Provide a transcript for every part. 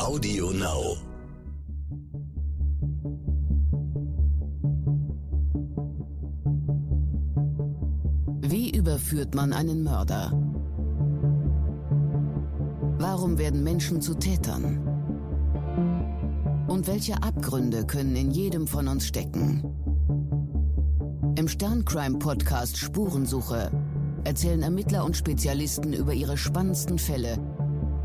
Audio Now. Wie überführt man einen Mörder? Warum werden Menschen zu Tätern? Und welche Abgründe können in jedem von uns stecken? Im Sterncrime-Podcast Spurensuche erzählen Ermittler und Spezialisten über ihre spannendsten Fälle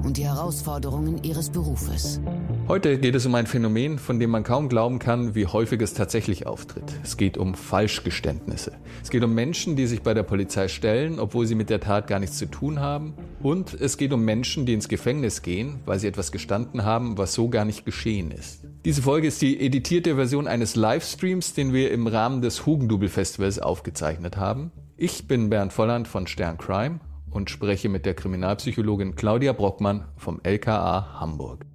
und die Herausforderungen ihres Berufes. Heute geht es um ein Phänomen, von dem man kaum glauben kann, wie häufig es tatsächlich auftritt. Es geht um Falschgeständnisse. Es geht um Menschen, die sich bei der Polizei stellen, obwohl sie mit der Tat gar nichts zu tun haben. Und es geht um Menschen, die ins Gefängnis gehen, weil sie etwas gestanden haben, was so gar nicht geschehen ist. Diese Folge ist die editierte Version eines Livestreams, den wir im Rahmen des Hugendubel Festivals aufgezeichnet haben. Ich bin Bernd Volland von Stern Crime und spreche mit der Kriminalpsychologin Claudia Brockmann vom LKA Hamburg.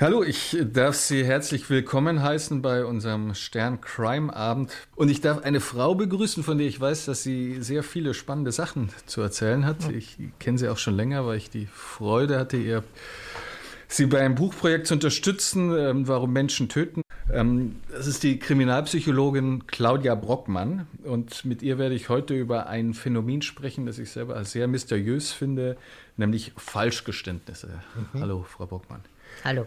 Hallo, ich darf Sie herzlich willkommen heißen bei unserem Stern Crime Abend. Und ich darf eine Frau begrüßen, von der ich weiß, dass sie sehr viele spannende Sachen zu erzählen hat. Ich kenne sie auch schon länger, weil ich die Freude hatte, ihr Sie beim Buchprojekt zu unterstützen, ähm, warum Menschen töten. Ähm, das ist die Kriminalpsychologin Claudia Brockmann und mit ihr werde ich heute über ein Phänomen sprechen, das ich selber als sehr mysteriös finde, nämlich Falschgeständnisse. Mhm. Hallo, Frau Brockmann. Hallo.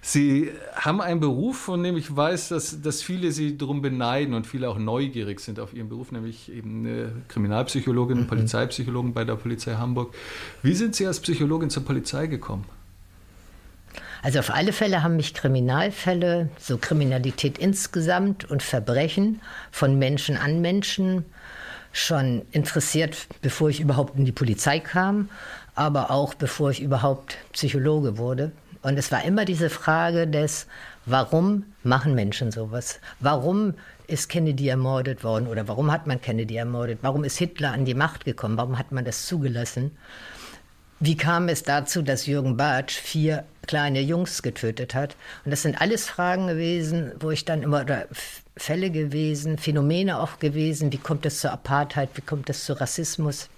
Sie haben einen Beruf, von dem ich weiß, dass, dass viele Sie darum beneiden und viele auch neugierig sind auf Ihren Beruf, nämlich eben eine Kriminalpsychologin, mhm. Polizeipsychologin bei der Polizei Hamburg. Wie sind Sie als Psychologin zur Polizei gekommen? Also auf alle Fälle haben mich Kriminalfälle, so Kriminalität insgesamt und Verbrechen von Menschen an Menschen schon interessiert, bevor ich überhaupt in die Polizei kam, aber auch bevor ich überhaupt Psychologe wurde. Und es war immer diese Frage des, warum machen Menschen sowas? Warum ist Kennedy ermordet worden oder warum hat man Kennedy ermordet? Warum ist Hitler an die Macht gekommen? Warum hat man das zugelassen? Wie kam es dazu, dass Jürgen Bartsch vier kleine Jungs getötet hat? Und das sind alles Fragen gewesen, wo ich dann immer, oder Fälle gewesen, Phänomene auch gewesen. Wie kommt es zur Apartheid? Wie kommt es zu Rassismus?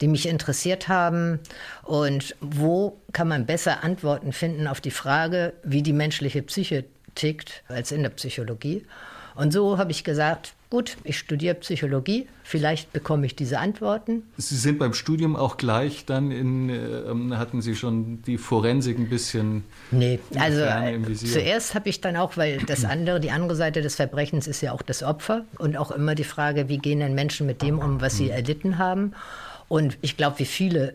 die mich interessiert haben und wo kann man besser Antworten finden auf die Frage, wie die menschliche Psyche tickt, als in der Psychologie. Und so habe ich gesagt, gut, ich studiere Psychologie, vielleicht bekomme ich diese Antworten. Sie sind beim Studium auch gleich dann in, äh, hatten Sie schon die Forensik ein bisschen Nee, also zuerst habe ich dann auch, weil das andere, die andere Seite des Verbrechens ist ja auch das Opfer und auch immer die Frage, wie gehen denn Menschen mit dem um, was sie hm. erlitten haben. Und ich glaube, wie viele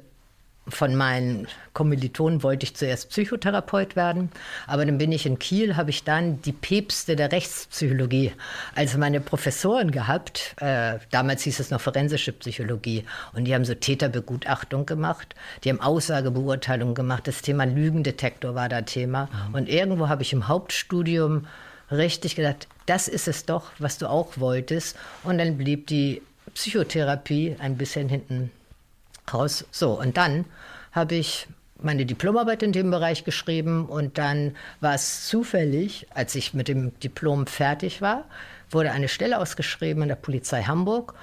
von meinen Kommilitonen wollte ich zuerst Psychotherapeut werden, aber dann bin ich in Kiel, habe ich dann die Päpste der Rechtspsychologie als meine Professoren gehabt. Äh, damals hieß es noch forensische Psychologie. Und die haben so Täterbegutachtung gemacht, die haben Aussagebeurteilung gemacht, das Thema Lügendetektor war da Thema. Mhm. und irgendwo habe ich im Hauptstudium richtig gedacht, das ist es doch, was du auch wolltest. Und dann blieb die Psychotherapie ein bisschen hinten raus. So, und dann habe ich meine Diplomarbeit in dem Bereich geschrieben und dann war es zufällig, als ich mit dem Diplom fertig war, wurde eine Stelle ausgeschrieben in der Polizei Hamburg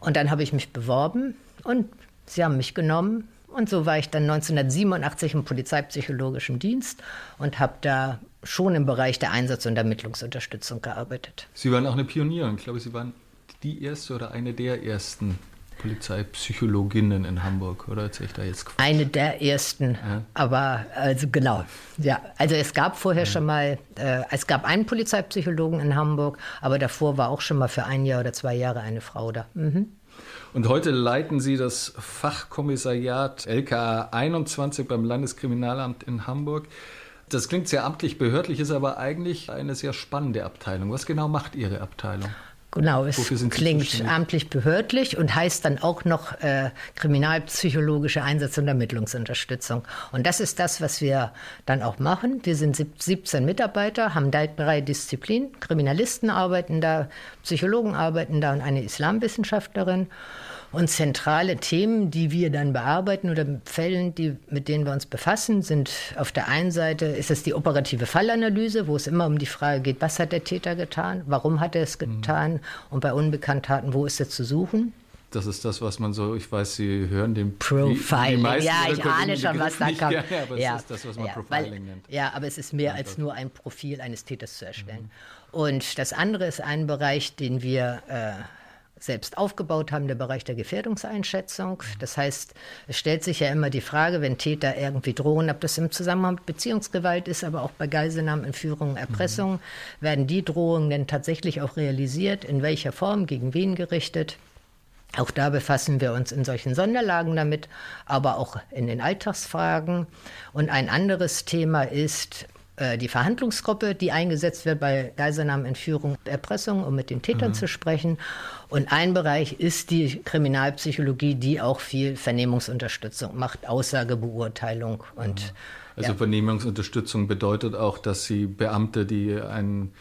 und dann habe ich mich beworben und sie haben mich genommen und so war ich dann 1987 im polizeipsychologischen Dienst und habe da schon im Bereich der Einsatz- und Ermittlungsunterstützung gearbeitet. Sie waren auch eine Pionierin, ich glaube, Sie waren die erste oder eine der ersten Polizeipsychologinnen in Hamburg, oder erzähle ich da jetzt Quatsch? Eine der ersten, ja. aber also genau, ja. Also es gab vorher ja. schon mal, äh, es gab einen Polizeipsychologen in Hamburg, aber davor war auch schon mal für ein Jahr oder zwei Jahre eine Frau da. Mhm. Und heute leiten Sie das Fachkommissariat LKA 21 beim Landeskriminalamt in Hamburg. Das klingt sehr amtlich behördlich, ist aber eigentlich eine sehr spannende Abteilung. Was genau macht Ihre Abteilung? Genau, es klingt amtlich behördlich und heißt dann auch noch äh, kriminalpsychologische Einsatz- und Ermittlungsunterstützung. Und das ist das, was wir dann auch machen. Wir sind 17 Mitarbeiter, haben drei Disziplinen. Kriminalisten arbeiten da, Psychologen arbeiten da und eine Islamwissenschaftlerin. Und zentrale Themen, die wir dann bearbeiten oder Fällen, die, mit denen wir uns befassen, sind auf der einen Seite ist es die operative Fallanalyse, wo es immer um die Frage geht, was hat der Täter getan, warum hat er es mhm. getan mhm. und bei Unbekanntheiten, wo ist er zu suchen. Das ist das, was man so, ich weiß, Sie hören den Profiling. ja, ich ahne schon, was da kommt. Gerne, aber ja, es ist das, was man ja, Profiling weil, nennt. Ja, aber es ist mehr Einfach. als nur ein Profil eines Täters zu erstellen. Mhm. Und das andere ist ein Bereich, den wir äh, selbst aufgebaut haben, der Bereich der Gefährdungseinschätzung. Das heißt, es stellt sich ja immer die Frage, wenn Täter irgendwie drohen, ob das im Zusammenhang mit Beziehungsgewalt ist, aber auch bei Geiselnahmen, Entführungen, Erpressungen, mhm. werden die Drohungen denn tatsächlich auch realisiert, in welcher Form, gegen wen gerichtet. Auch da befassen wir uns in solchen Sonderlagen damit, aber auch in den Alltagsfragen. Und ein anderes Thema ist, die Verhandlungsgruppe, die eingesetzt wird bei Geiselnahmen, Entführung, Erpressung, um mit den Tätern mhm. zu sprechen. Und ein Bereich ist die Kriminalpsychologie, die auch viel Vernehmungsunterstützung macht, Aussagebeurteilung und. Mhm. Also ja. Vernehmungsunterstützung bedeutet auch, dass Sie Beamte, die einen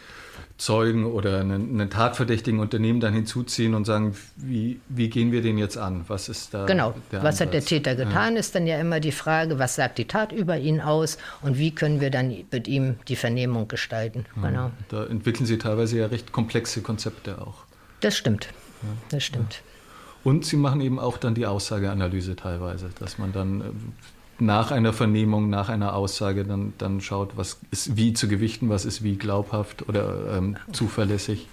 Zeugen oder einen, einen, tatverdächtigen Unternehmen dann hinzuziehen und sagen, wie, wie gehen wir den jetzt an? Was ist da? Genau, was hat der Täter getan, ja. ist dann ja immer die Frage, was sagt die Tat über ihn aus und wie können wir dann mit ihm die Vernehmung gestalten? Ja, genau. Da entwickeln Sie teilweise ja recht komplexe Konzepte auch. Das stimmt. Ja. Das stimmt. Und Sie machen eben auch dann die Aussageanalyse teilweise, dass man dann äh, nach einer Vernehmung, nach einer Aussage dann, dann schaut, was ist wie zu gewichten, was ist wie glaubhaft oder ähm, zuverlässig.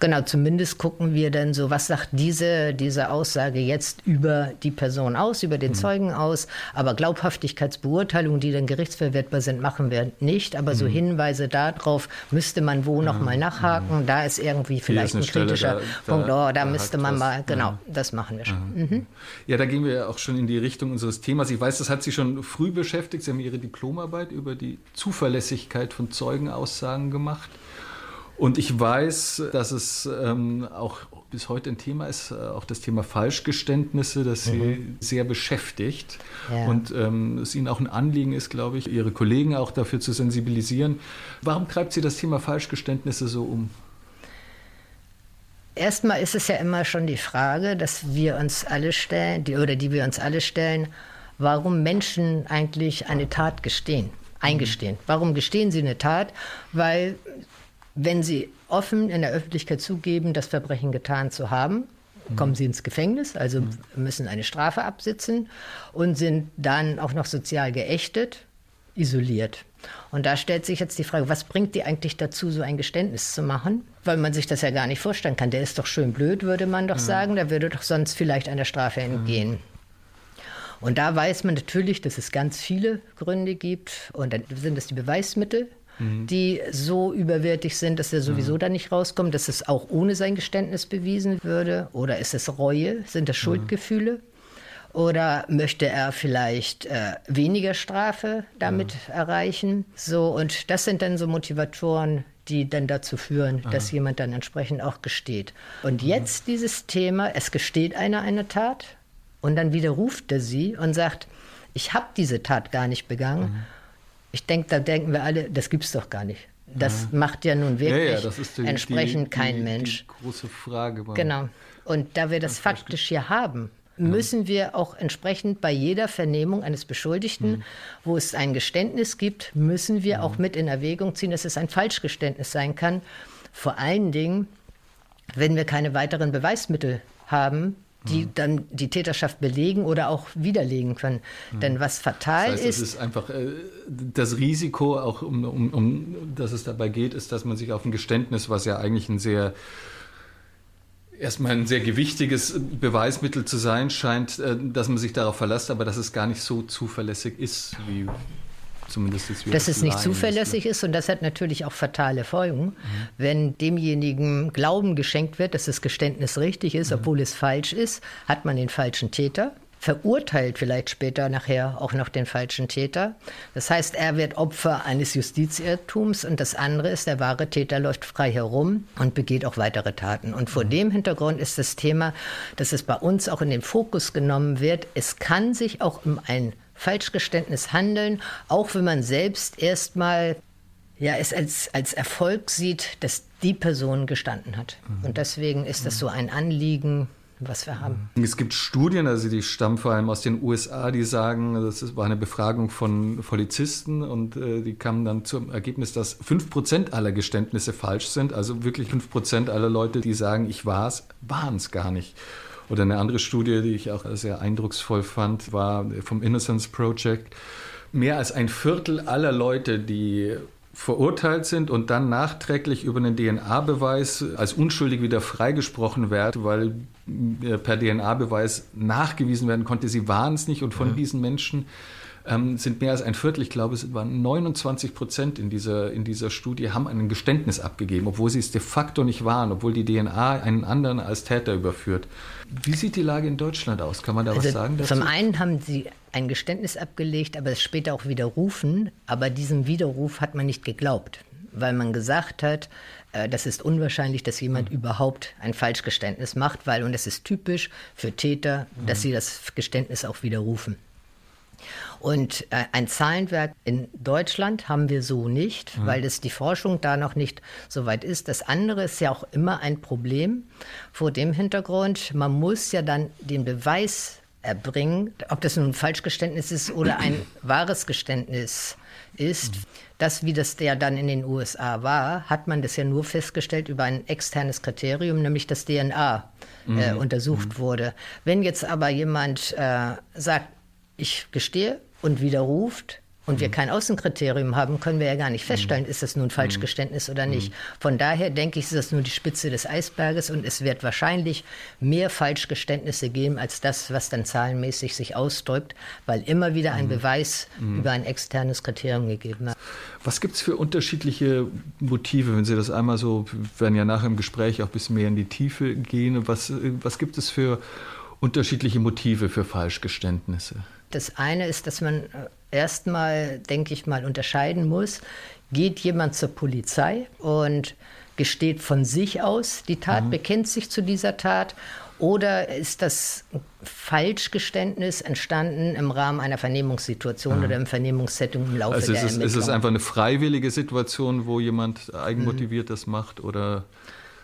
Genau, zumindest gucken wir dann so, was sagt diese, diese Aussage jetzt über die Person aus, über den mhm. Zeugen aus. Aber Glaubhaftigkeitsbeurteilungen, die dann gerichtsverwertbar sind, machen wir nicht. Aber mhm. so Hinweise darauf müsste man wo noch mal nachhaken. Mhm. Da ist irgendwie vielleicht ein kritischer da, Punkt. Oh, da, da müsste man was, mal, genau, ja. das machen wir schon. Mhm. Ja, da gehen wir ja auch schon in die Richtung unseres Themas. Ich weiß, das hat Sie schon früh beschäftigt. Sie haben Ihre Diplomarbeit über die Zuverlässigkeit von Zeugenaussagen gemacht. Und ich weiß, dass es ähm, auch bis heute ein Thema ist, äh, auch das Thema Falschgeständnisse, das mhm. Sie sehr beschäftigt. Ja. Und ähm, es Ihnen auch ein Anliegen ist, glaube ich, Ihre Kollegen auch dafür zu sensibilisieren. Warum treibt Sie das Thema Falschgeständnisse so um? Erstmal ist es ja immer schon die Frage, dass wir uns alle stellen, die, oder die wir uns alle stellen, warum Menschen eigentlich eine Tat gestehen, eingestehen. Mhm. Warum gestehen sie eine Tat? Weil wenn Sie offen in der Öffentlichkeit zugeben, das Verbrechen getan zu haben, kommen sie ins Gefängnis, also müssen eine Strafe absitzen und sind dann auch noch sozial geächtet, isoliert. Und da stellt sich jetzt die Frage, was bringt die eigentlich dazu, so ein Geständnis zu machen? Weil man sich das ja gar nicht vorstellen kann. Der ist doch schön blöd, würde man doch mhm. sagen. Der würde doch sonst vielleicht einer Strafe entgehen. Mhm. Und da weiß man natürlich, dass es ganz viele Gründe gibt. Und dann sind es die Beweismittel, mhm. die so überwertig sind, dass er sowieso mhm. da nicht rauskommt, dass es auch ohne sein Geständnis bewiesen würde? Oder ist es Reue? Sind das mhm. Schuldgefühle? Oder möchte er vielleicht äh, weniger Strafe damit ja. erreichen? So, und das sind dann so Motivatoren, die dann dazu führen, Aha. dass jemand dann entsprechend auch gesteht. Und jetzt dieses Thema, es gesteht einer eine Tat und dann widerruft er sie und sagt, ich habe diese Tat gar nicht begangen. Mhm. Ich denke, da denken wir alle, das gibt es doch gar nicht. Das ja. macht ja nun wirklich ja, ja, die, entsprechend die, kein die, Mensch. Große Frage. Genau. Und da wir das faktisch hier haben, müssen wir auch entsprechend bei jeder Vernehmung eines Beschuldigten, mhm. wo es ein Geständnis gibt, müssen wir mhm. auch mit in Erwägung ziehen, dass es ein Falschgeständnis sein kann. Vor allen Dingen, wenn wir keine weiteren Beweismittel haben, die mhm. dann die Täterschaft belegen oder auch widerlegen können. Mhm. Denn was fatal das heißt, ist. Es ist einfach äh, das Risiko, auch um, um, um dass es dabei geht, ist, dass man sich auf ein Geständnis, was ja eigentlich ein sehr erstmal ein sehr gewichtiges Beweismittel zu sein scheint, äh, dass man sich darauf verlässt, aber dass es gar nicht so zuverlässig ist, wie Zumindest ist Dass es nicht zuverlässig ist, und das hat natürlich auch fatale Folgen, mhm. wenn demjenigen Glauben geschenkt wird, dass das Geständnis richtig ist, mhm. obwohl es falsch ist, hat man den falschen Täter verurteilt vielleicht später nachher auch noch den falschen Täter. Das heißt, er wird Opfer eines Justizirrtums und das andere ist, der wahre Täter läuft frei herum und begeht auch weitere Taten. Und vor mhm. dem Hintergrund ist das Thema, dass es bei uns auch in den Fokus genommen wird. Es kann sich auch um ein Falschgeständnis handeln, auch wenn man selbst erstmal ja, es als, als Erfolg sieht, dass die Person gestanden hat. Mhm. Und deswegen ist das so ein Anliegen, was wir haben. Es gibt Studien, also die stammen vor allem aus den USA, die sagen, das war eine Befragung von Polizisten und äh, die kamen dann zum Ergebnis, dass 5% aller Geständnisse falsch sind. Also wirklich 5% aller Leute, die sagen, ich war es, waren es gar nicht. Oder eine andere Studie, die ich auch sehr eindrucksvoll fand, war vom Innocence Project. Mehr als ein Viertel aller Leute, die verurteilt sind und dann nachträglich über einen DNA-Beweis als unschuldig wieder freigesprochen werden, weil äh, per DNA-Beweis nachgewiesen werden konnte, sie waren es nicht. Und von ja. diesen Menschen ähm, sind mehr als ein Viertel, ich glaube, es waren 29 Prozent in dieser, in dieser Studie, haben ein Geständnis abgegeben, obwohl sie es de facto nicht waren, obwohl die DNA einen anderen als Täter überführt. Wie sieht die Lage in Deutschland aus? Kann man da also was sagen dazu? Zum einen haben sie ein Geständnis abgelegt, aber es später auch widerrufen. Aber diesem Widerruf hat man nicht geglaubt, weil man gesagt hat, äh, das ist unwahrscheinlich, dass jemand mhm. überhaupt ein Falschgeständnis macht, weil, und es ist typisch für Täter, dass mhm. sie das Geständnis auch widerrufen. Und äh, ein Zahlenwerk in Deutschland haben wir so nicht, mhm. weil das die Forschung da noch nicht so weit ist. Das andere ist ja auch immer ein Problem vor dem Hintergrund. Man muss ja dann den Beweis erbringen, ob das nun ein Falschgeständnis ist oder ein wahres Geständnis ist. Das, wie das ja dann in den USA war, hat man das ja nur festgestellt über ein externes Kriterium, nämlich das DNA äh, mhm. untersucht mhm. wurde. Wenn jetzt aber jemand äh, sagt, ich gestehe und widerruft und wir mhm. kein Außenkriterium haben, können wir ja gar nicht mhm. feststellen, ist das nun Falschgeständnis oder nicht. Mhm. Von daher denke ich, ist das nur die Spitze des Eisberges und es wird wahrscheinlich mehr Falschgeständnisse geben als das, was dann zahlenmäßig sich ausdrückt, weil immer wieder ein Beweis über ein externes Kriterium gegeben hat. Was gibt es für unterschiedliche Motive, wenn Sie das einmal so, wir werden ja nachher im Gespräch auch ein bisschen mehr in die Tiefe gehen, was, was gibt es für unterschiedliche Motive für Falschgeständnisse? Das eine ist, dass man äh, erstmal, denke ich mal, unterscheiden muss, geht jemand zur Polizei und gesteht von sich aus die Tat, mhm. bekennt sich zu dieser Tat oder ist das Falschgeständnis entstanden im Rahmen einer Vernehmungssituation mhm. oder im Vernehmungssetting im Laufe also der ist es, Ist es einfach eine freiwillige Situation, wo jemand eigenmotiviert mhm. das macht oder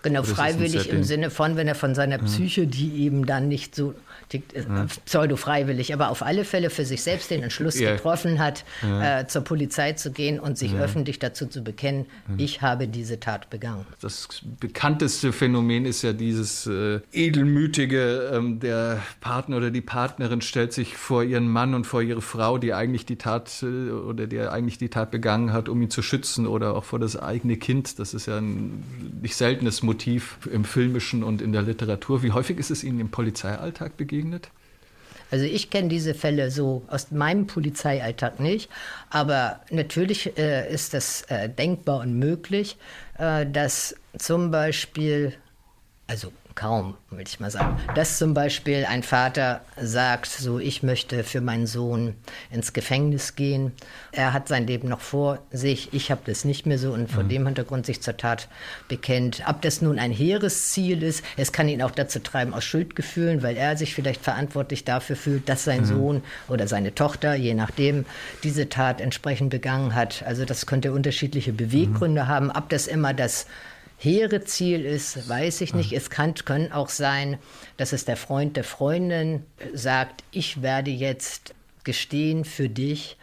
Genau, freiwillig im Sinne von, wenn er von seiner Psyche, die eben dann nicht so ja. pseudo-freiwillig, aber auf alle Fälle für sich selbst den Entschluss ja. getroffen hat, ja. äh, zur Polizei zu gehen und sich öffentlich dazu zu bekennen, ich habe diese Tat begangen. Das bekannteste Phänomen ist ja dieses äh, edelmütige, ähm, der Partner oder die Partnerin stellt sich vor ihren Mann und vor ihre Frau, die eigentlich die Tat äh, oder der eigentlich die Tat begangen hat, um ihn zu schützen oder auch vor das eigene Kind. Das ist ja ein nicht seltenes Motiv im Filmischen und in der Literatur. Wie häufig ist es Ihnen im Polizeialltag begegnet? Begegnet? Also ich kenne diese Fälle so aus meinem Polizeialltag nicht, aber natürlich äh, ist das äh, denkbar und möglich, äh, dass zum Beispiel, also kaum, will ich mal sagen. Dass zum Beispiel ein Vater sagt, so ich möchte für meinen Sohn ins Gefängnis gehen. Er hat sein Leben noch vor sich, ich habe das nicht mehr so und vor mhm. dem Hintergrund sich zur Tat bekennt. Ob das nun ein hehres Ziel ist, es kann ihn auch dazu treiben aus Schuldgefühlen, weil er sich vielleicht verantwortlich dafür fühlt, dass sein mhm. Sohn oder seine Tochter, je nachdem, diese Tat entsprechend begangen hat. Also das könnte unterschiedliche Beweggründe mhm. haben. Ob das immer das hehre Ziel ist, weiß ich nicht. Es kann können auch sein, dass es der Freund der Freundin sagt, ich werde jetzt gestehen für dich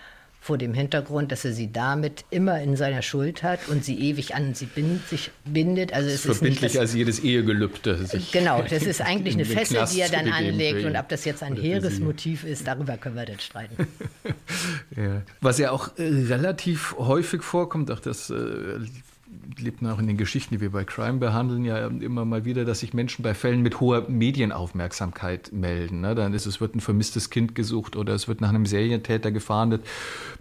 vor dem Hintergrund, dass er sie damit immer in seiner Schuld hat und sie ewig an sie bindet, sich bindet. Also es ist verbindlich als jedes Ehegelübde. genau, das ist eigentlich eine Fessel, die er dann anlegt. Und ob das jetzt ein hehres Motiv ist, darüber können wir dann streiten. ja. Was ja auch äh, relativ häufig vorkommt, auch das äh, lebt auch in den Geschichten, die wir bei Crime behandeln, ja immer mal wieder, dass sich Menschen bei Fällen mit hoher Medienaufmerksamkeit melden. Ne? Dann ist es wird ein vermisstes Kind gesucht oder es wird nach einem Serientäter gefahndet.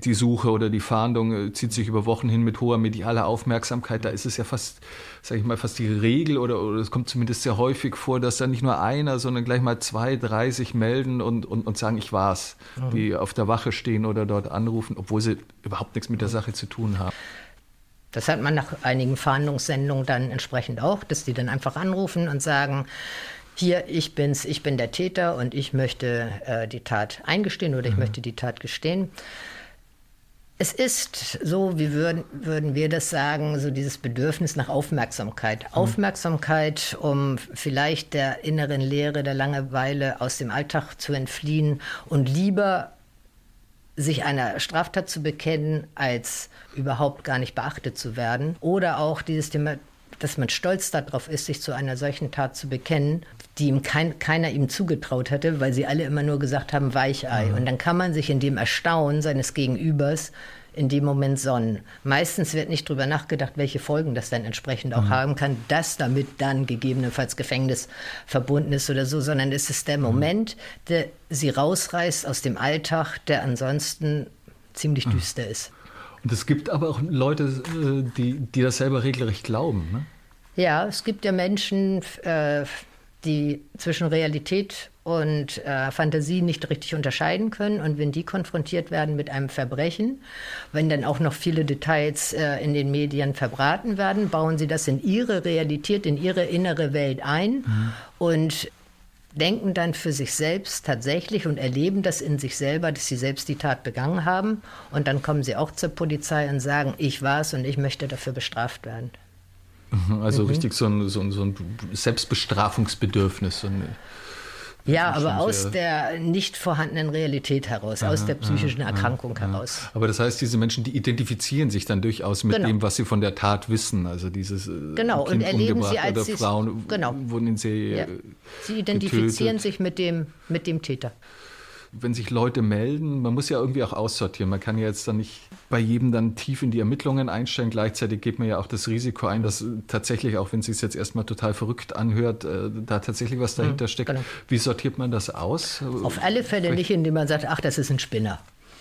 Die Suche oder die Fahndung äh, zieht sich über Wochen hin mit hoher medialer Aufmerksamkeit. Da ist es ja fast, sage ich mal, fast die Regel oder, oder es kommt zumindest sehr häufig vor, dass dann nicht nur einer, sondern gleich mal zwei, drei sich melden und, und, und sagen, ich war's, mhm. die auf der Wache stehen oder dort anrufen, obwohl sie überhaupt nichts mit der Sache zu tun haben. Das hat man nach einigen Fahndungssendungen dann entsprechend auch, dass die dann einfach anrufen und sagen, hier, ich bin's, ich bin der Täter und ich möchte äh, die Tat eingestehen oder ich mhm. möchte die Tat gestehen. Es ist so, wie würden, würden wir das sagen, so dieses Bedürfnis nach Aufmerksamkeit. Mhm. Aufmerksamkeit, um vielleicht der inneren Leere, der Langeweile aus dem Alltag zu entfliehen und lieber sich einer Straftat zu bekennen, als überhaupt gar nicht beachtet zu werden. Oder auch dieses Thema dass man stolz darauf ist, sich zu einer solchen Tat zu bekennen, die ihm kein, keiner ihm zugetraut hatte, weil sie alle immer nur gesagt haben Weichei. Mhm. Und dann kann man sich in dem Erstaunen seines Gegenübers in dem Moment sonnen. Meistens wird nicht darüber nachgedacht, welche Folgen das dann entsprechend auch mhm. haben kann, dass damit dann gegebenenfalls Gefängnis verbunden ist oder so, sondern es ist der mhm. Moment, der sie rausreißt aus dem Alltag, der ansonsten ziemlich mhm. düster ist. Und es gibt aber auch Leute, äh, die, die das selber regelrecht glauben. Ne? Ja, es gibt ja Menschen, äh, die zwischen Realität und äh, Fantasie nicht richtig unterscheiden können. Und wenn die konfrontiert werden mit einem Verbrechen, wenn dann auch noch viele Details äh, in den Medien verbraten werden, bauen sie das in ihre Realität, in ihre innere Welt ein mhm. und denken dann für sich selbst tatsächlich und erleben das in sich selber, dass sie selbst die Tat begangen haben. Und dann kommen sie auch zur Polizei und sagen, ich war es und ich möchte dafür bestraft werden. Also mhm. richtig so ein, so ein, so ein Selbstbestrafungsbedürfnis. So ein ja, aber aus der nicht vorhandenen Realität heraus, aha, aus der psychischen aha, Erkrankung aha. heraus. Aber das heißt, diese Menschen, die identifizieren sich dann durchaus mit genau. dem, was sie von der Tat wissen. Also dieses äh, genau kind und erleben sie als oder Frauen genau. wurden in See ja. Sie identifizieren getötet. sich mit dem mit dem Täter wenn sich Leute melden, man muss ja irgendwie auch aussortieren. Man kann ja jetzt dann nicht bei jedem dann tief in die Ermittlungen einstellen. Gleichzeitig geht man ja auch das Risiko ein, dass tatsächlich, auch wenn es sich jetzt erstmal total verrückt anhört, äh, da tatsächlich was dahinter mhm, steckt. Genau. Wie sortiert man das aus? Auf alle Fälle nicht, indem man sagt, ach, das ist ein Spinner.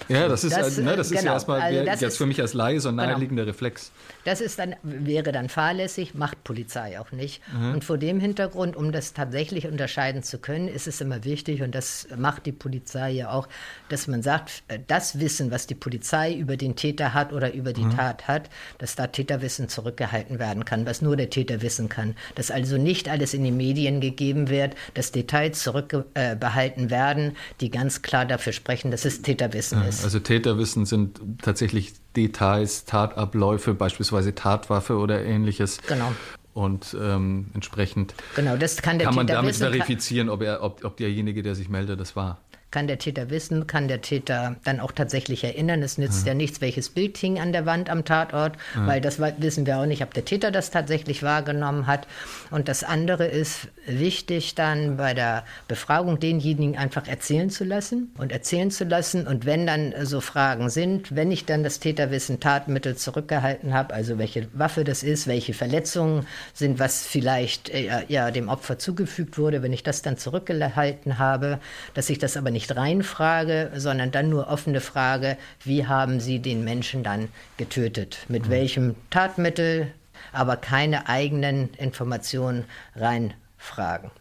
Ja, das ist, das, ne, das genau, ist ja genau. erstmal also jetzt ist, für mich als Laie so ein genau. naheliegender genau. Reflex. Das ist dann, wäre dann fahrlässig, macht Polizei auch nicht. Mhm. Und vor dem Hintergrund, um das tatsächlich unterscheiden zu können, ist es immer wichtig, und das macht die Polizei ja auch, dass man sagt, äh, das Wissen, was die Polizei über den Täter hat oder über die mhm. Tat hat, dass da Täterwissen zurückgehalten werden kann, was nur der Täter wissen kann. Dass also nicht alles in die Medien gegeben wird, dass Details zurückbehalten äh, werden, die ganz klar dafür sprechen, dass es Täterwissen ist. Also Täterwissen sind tatsächlich Details, Tatabläufe, beispielsweise Tatwaffe oder ähnliches. Genau. Und ähm, entsprechend genau, das kann, kann man damit verifizieren, ob, er, ob, ob derjenige, der sich meldet, das war kann der Täter wissen, kann der Täter dann auch tatsächlich erinnern. Es nützt ja, ja nichts, welches Bild hing an der Wand am Tatort, ja. weil das wissen wir auch nicht, ob der Täter das tatsächlich wahrgenommen hat. Und das andere ist wichtig dann bei der Befragung denjenigen einfach erzählen zu lassen und erzählen zu lassen. Und wenn dann so Fragen sind, wenn ich dann das Täterwissen Tatmittel zurückgehalten habe, also welche Waffe das ist, welche Verletzungen sind, was vielleicht äh, ja dem Opfer zugefügt wurde, wenn ich das dann zurückgehalten habe, dass ich das aber nicht nicht reinfrage, sondern dann nur offene Frage, wie haben Sie den Menschen dann getötet? Mit mhm. welchem Tatmittel? Aber keine eigenen Informationen reinfragen.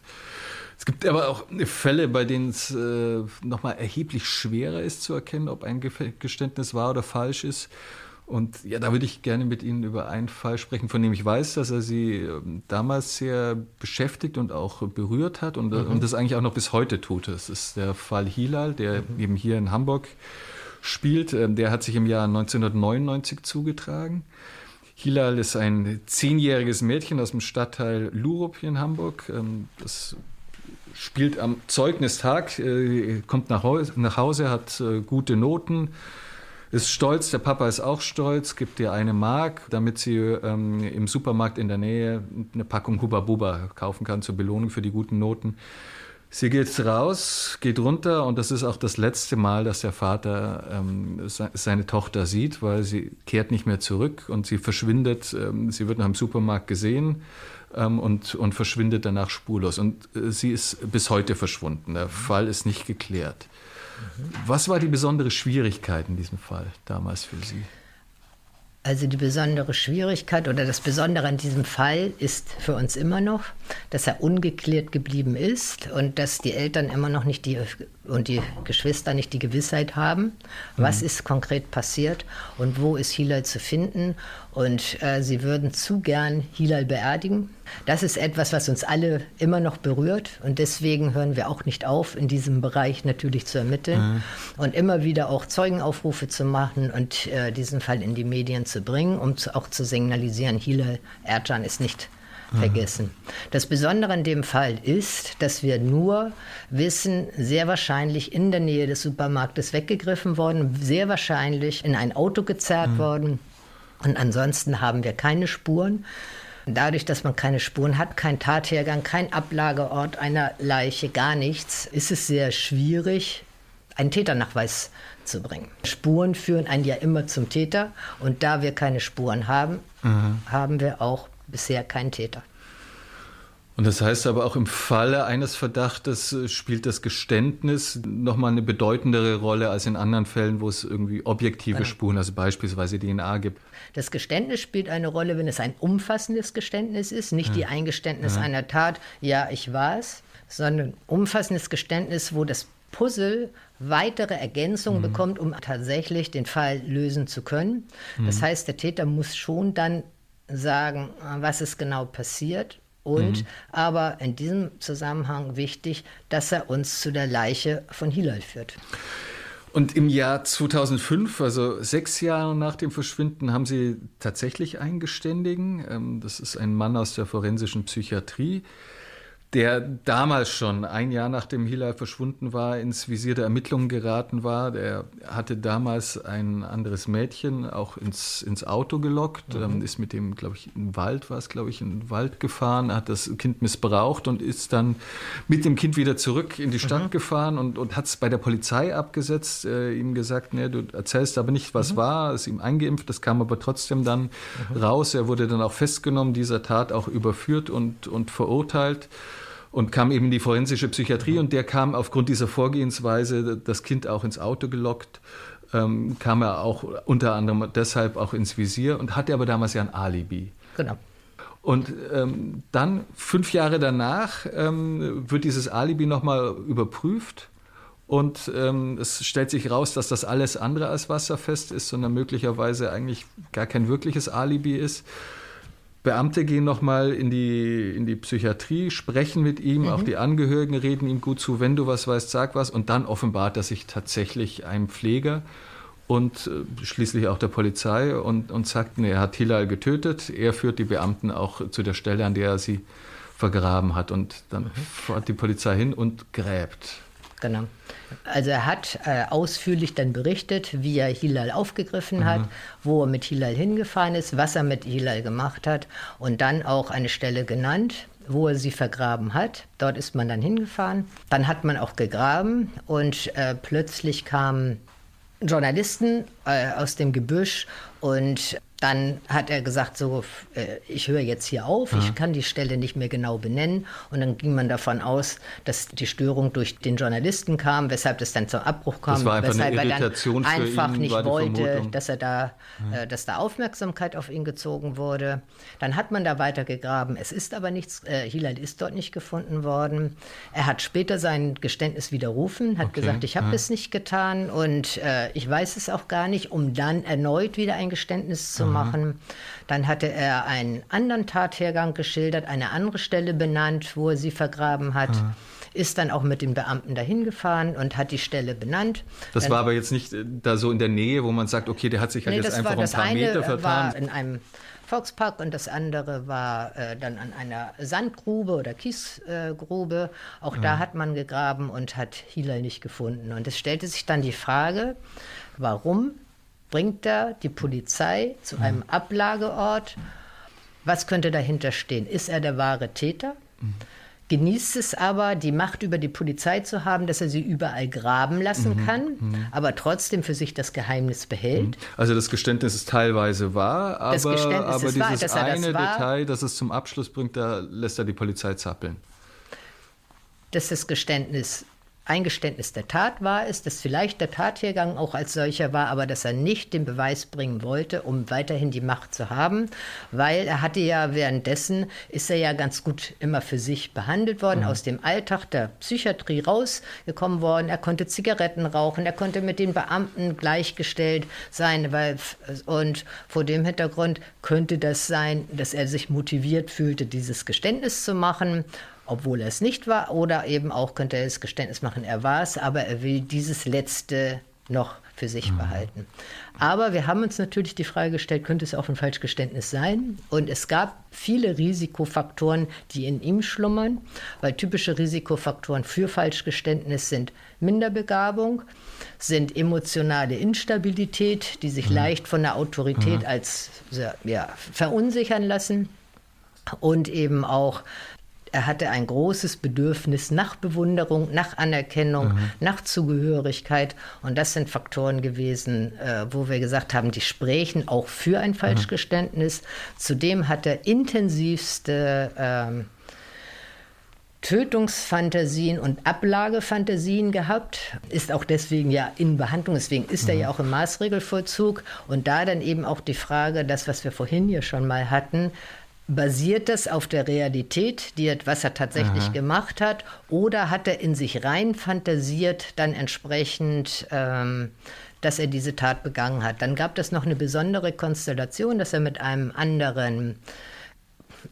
Es gibt aber auch Fälle, bei denen es äh, nochmal erheblich schwerer ist zu erkennen, ob ein Geständnis wahr oder falsch ist. Und ja, da würde ich gerne mit Ihnen über einen Fall sprechen, von dem ich weiß, dass er Sie ähm, damals sehr beschäftigt und auch berührt hat und, äh, mhm. und das eigentlich auch noch bis heute tut. Das ist der Fall Hilal, der mhm. eben hier in Hamburg spielt. Ähm, der hat sich im Jahr 1999 zugetragen. Hilal ist ein zehnjähriges Mädchen aus dem Stadtteil Lurup hier in Hamburg. Ähm, das spielt am Zeugnistag, äh, kommt nach Hause, hat äh, gute Noten ist stolz, der Papa ist auch stolz, gibt ihr eine Mark, damit sie ähm, im Supermarkt in der Nähe eine Packung Huba Buba kaufen kann zur Belohnung für die guten Noten. Sie geht raus, geht runter und das ist auch das letzte Mal, dass der Vater ähm, seine Tochter sieht, weil sie kehrt nicht mehr zurück und sie verschwindet. Ähm, sie wird nach dem Supermarkt gesehen ähm, und, und verschwindet danach spurlos. Und äh, sie ist bis heute verschwunden. Der Fall ist nicht geklärt. Was war die besondere Schwierigkeit in diesem Fall damals für Sie? Also die besondere Schwierigkeit oder das Besondere an diesem Fall ist für uns immer noch, dass er ungeklärt geblieben ist und dass die Eltern immer noch nicht die und die Geschwister nicht die Gewissheit haben, was mhm. ist konkret passiert und wo ist Hilal zu finden. Und äh, sie würden zu gern Hilal beerdigen. Das ist etwas, was uns alle immer noch berührt. Und deswegen hören wir auch nicht auf, in diesem Bereich natürlich zu ermitteln mhm. und immer wieder auch Zeugenaufrufe zu machen und äh, diesen Fall in die Medien zu bringen, um zu, auch zu signalisieren, Hilal Ercan ist nicht vergessen. Das Besondere an dem Fall ist, dass wir nur wissen, sehr wahrscheinlich in der Nähe des Supermarktes weggegriffen worden, sehr wahrscheinlich in ein Auto gezerrt mhm. worden. Und ansonsten haben wir keine Spuren. Dadurch, dass man keine Spuren hat, kein Tathergang, kein Ablageort einer Leiche, gar nichts, ist es sehr schwierig, einen Täternachweis zu bringen. Spuren führen einen ja immer zum Täter und da wir keine Spuren haben, mhm. haben wir auch bisher keinen Täter. Und das heißt aber auch im Falle eines Verdachtes äh, spielt das Geständnis nochmal eine bedeutendere Rolle als in anderen Fällen, wo es irgendwie objektive genau. Spuren, also beispielsweise DNA gibt. Das Geständnis spielt eine Rolle, wenn es ein umfassendes Geständnis ist, nicht ja. die Eingeständnis ja. einer Tat, ja, ich war es, sondern umfassendes Geständnis, wo das Puzzle weitere Ergänzungen mhm. bekommt, um tatsächlich den Fall lösen zu können. Das mhm. heißt, der Täter muss schon dann sagen, was ist genau passiert und mhm. aber in diesem Zusammenhang wichtig, dass er uns zu der Leiche von Hilal führt. Und im Jahr 2005, also sechs Jahre nach dem Verschwinden, haben Sie tatsächlich einen Geständigen. Ähm, das ist ein Mann aus der forensischen Psychiatrie der damals schon, ein Jahr nachdem Hilal verschwunden war, ins Visier der Ermittlungen geraten war. Der hatte damals ein anderes Mädchen auch ins, ins Auto gelockt, mhm. ähm, ist mit dem, glaube ich, in den Wald war es, glaube ich, in den Wald gefahren, hat das Kind missbraucht und ist dann mit dem Kind wieder zurück in die Stadt mhm. gefahren und, und hat es bei der Polizei abgesetzt, äh, ihm gesagt, nee, du erzählst aber nicht, was mhm. war, ist ihm eingeimpft, das kam aber trotzdem dann mhm. raus. Er wurde dann auch festgenommen, dieser Tat auch überführt und, und verurteilt und kam eben in die forensische Psychiatrie und der kam aufgrund dieser Vorgehensweise, das Kind auch ins Auto gelockt, ähm, kam er auch unter anderem deshalb auch ins Visier und hatte aber damals ja ein Alibi. Genau. Und ähm, dann, fünf Jahre danach, ähm, wird dieses Alibi nochmal überprüft. Und ähm, es stellt sich raus, dass das alles andere als wasserfest ist, sondern möglicherweise eigentlich gar kein wirkliches Alibi ist. Beamte gehen nochmal in die, in die Psychiatrie, sprechen mit ihm, mhm. auch die Angehörigen reden ihm gut zu, wenn du was weißt, sag was. Und dann offenbart er sich tatsächlich einem Pfleger und äh, schließlich auch der Polizei und, und sagt, nee, er hat Hilal getötet. Er führt die Beamten auch zu der Stelle, an der er sie vergraben hat. Und dann mhm. fährt die Polizei hin und gräbt. Genau. Also er hat äh, ausführlich dann berichtet, wie er Hilal aufgegriffen mhm. hat, wo er mit Hilal hingefahren ist, was er mit Hilal gemacht hat und dann auch eine Stelle genannt, wo er sie vergraben hat. Dort ist man dann hingefahren. Dann hat man auch gegraben und äh, plötzlich kamen Journalisten äh, aus dem Gebüsch und dann hat er gesagt, so, äh, ich höre jetzt hier auf, ich kann die Stelle nicht mehr genau benennen. Und dann ging man davon aus, dass die Störung durch den Journalisten kam, weshalb es dann zum Abbruch kam, das weshalb er dann einfach ihn, nicht wollte, dass er da, ja. äh, dass da Aufmerksamkeit auf ihn gezogen wurde. Dann hat man da weiter gegraben. Es ist aber nichts, äh, Hilal ist dort nicht gefunden worden. Er hat später sein Geständnis widerrufen, hat okay. gesagt, ich habe ja. es nicht getan und äh, ich weiß es auch gar nicht, um dann erneut wieder ein Geständnis zu mhm. Machen. Dann hatte er einen anderen Tathergang geschildert, eine andere Stelle benannt, wo er sie vergraben hat. Mhm ist dann auch mit den Beamten dahin gefahren und hat die Stelle benannt. Das dann, war aber jetzt nicht äh, da so in der Nähe, wo man sagt, okay, der hat sich halt nee, jetzt einfach war, ein paar Meter vertan. War in einem Volkspark und das andere war äh, dann an einer Sandgrube oder Kiesgrube. Äh, auch ja. da hat man gegraben und hat Hilal nicht gefunden. Und es stellte sich dann die Frage, warum bringt er die Polizei zu mhm. einem Ablageort. Was könnte dahinter stehen? Ist er der wahre Täter? Mhm. Genießt es aber, die Macht über die Polizei zu haben, dass er sie überall graben lassen mhm. kann, mhm. aber trotzdem für sich das Geheimnis behält. Mhm. Also das Geständnis ist teilweise wahr, aber, aber dieses wahr, das eine das Detail, das es zum Abschluss bringt, da lässt er die Polizei zappeln. Dass das Geständnis Eingeständnis der Tat war es, dass vielleicht der Tathergang auch als solcher war, aber dass er nicht den Beweis bringen wollte, um weiterhin die Macht zu haben, weil er hatte ja währenddessen, ist er ja ganz gut immer für sich behandelt worden, mhm. aus dem Alltag der Psychiatrie rausgekommen worden. Er konnte Zigaretten rauchen, er konnte mit den Beamten gleichgestellt sein, weil, und vor dem Hintergrund könnte das sein, dass er sich motiviert fühlte, dieses Geständnis zu machen obwohl er es nicht war, oder eben auch könnte er das Geständnis machen, er war es, aber er will dieses letzte noch für sich mhm. behalten. Aber wir haben uns natürlich die Frage gestellt, könnte es auch ein Falschgeständnis sein? Und es gab viele Risikofaktoren, die in ihm schlummern, weil typische Risikofaktoren für Falschgeständnis sind Minderbegabung, sind emotionale Instabilität, die sich mhm. leicht von der Autorität mhm. als ja, verunsichern lassen und eben auch er hatte ein großes Bedürfnis nach Bewunderung, nach Anerkennung, mhm. nach Zugehörigkeit. Und das sind Faktoren gewesen, äh, wo wir gesagt haben, die sprechen auch für ein Falschgeständnis. Mhm. Zudem hat er intensivste ähm, Tötungsfantasien und Ablagefantasien gehabt, ist auch deswegen ja in Behandlung, deswegen ist mhm. er ja auch im Maßregelvollzug. Und da dann eben auch die Frage, das, was wir vorhin hier schon mal hatten, Basiert das auf der Realität, die, was er tatsächlich Aha. gemacht hat, oder hat er in sich rein fantasiert, dann entsprechend, ähm, dass er diese Tat begangen hat? Dann gab es noch eine besondere Konstellation, dass er mit einem anderen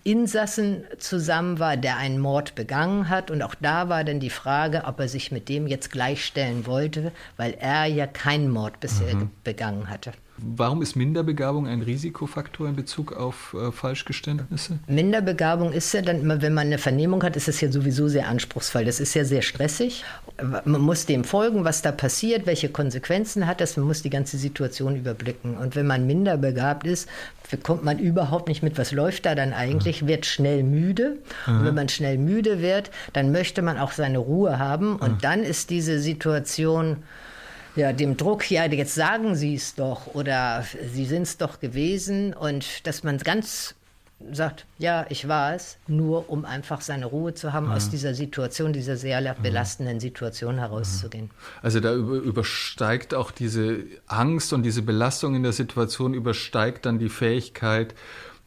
Insassen zusammen war, der einen Mord begangen hat. Und auch da war dann die Frage, ob er sich mit dem jetzt gleichstellen wollte, weil er ja keinen Mord bisher mhm. begangen hatte. Warum ist Minderbegabung ein Risikofaktor in Bezug auf äh, Falschgeständnisse? Minderbegabung ist ja dann wenn man eine Vernehmung hat, ist es ja sowieso sehr anspruchsvoll. Das ist ja sehr stressig. Man muss dem folgen, was da passiert, welche Konsequenzen hat das. Man muss die ganze Situation überblicken. Und wenn man minderbegabt ist, bekommt man überhaupt nicht mit, was läuft da dann eigentlich, mhm. wird schnell müde. Mhm. Und wenn man schnell müde wird, dann möchte man auch seine Ruhe haben. Und mhm. dann ist diese Situation ja, dem Druck, ja, jetzt sagen Sie es doch oder Sie sind es doch gewesen und dass man ganz sagt, ja, ich war es, nur um einfach seine Ruhe zu haben, ja. aus dieser Situation, dieser sehr belastenden Situation herauszugehen. Also da übersteigt auch diese Angst und diese Belastung in der Situation, übersteigt dann die Fähigkeit,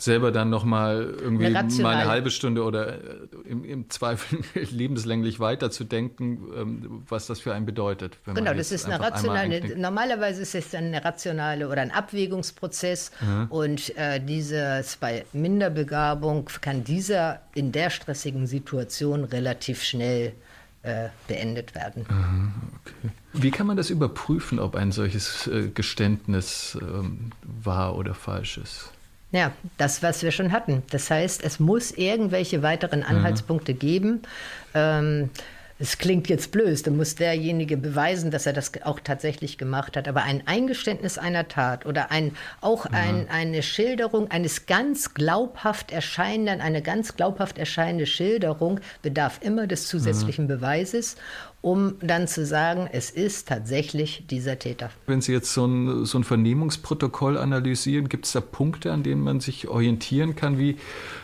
selber dann nochmal irgendwie mal eine halbe Stunde oder äh, im, im Zweifel lebenslänglich weiterzudenken, ähm, was das für einen bedeutet. genau, das ist eine rationale, normalerweise ist es eine rationale oder ein Abwägungsprozess mhm. und äh, dieses bei Minderbegabung kann dieser in der stressigen Situation relativ schnell äh, beendet werden. Mhm, okay. Wie kann man das überprüfen, ob ein solches äh, Geständnis ähm, wahr oder falsch ist? Ja, das, was wir schon hatten. Das heißt, es muss irgendwelche weiteren Anhaltspunkte mhm. geben. Ähm, es klingt jetzt blöd, dann muss derjenige beweisen, dass er das auch tatsächlich gemacht hat. Aber ein Eingeständnis einer Tat oder ein, auch ein, eine Schilderung eines ganz glaubhaft erscheinenden, eine ganz glaubhaft erscheinende Schilderung bedarf immer des zusätzlichen mhm. Beweises um dann zu sagen, es ist tatsächlich dieser Täter. Wenn Sie jetzt so ein, so ein Vernehmungsprotokoll analysieren, gibt es da Punkte, an denen man sich orientieren kann? Wie,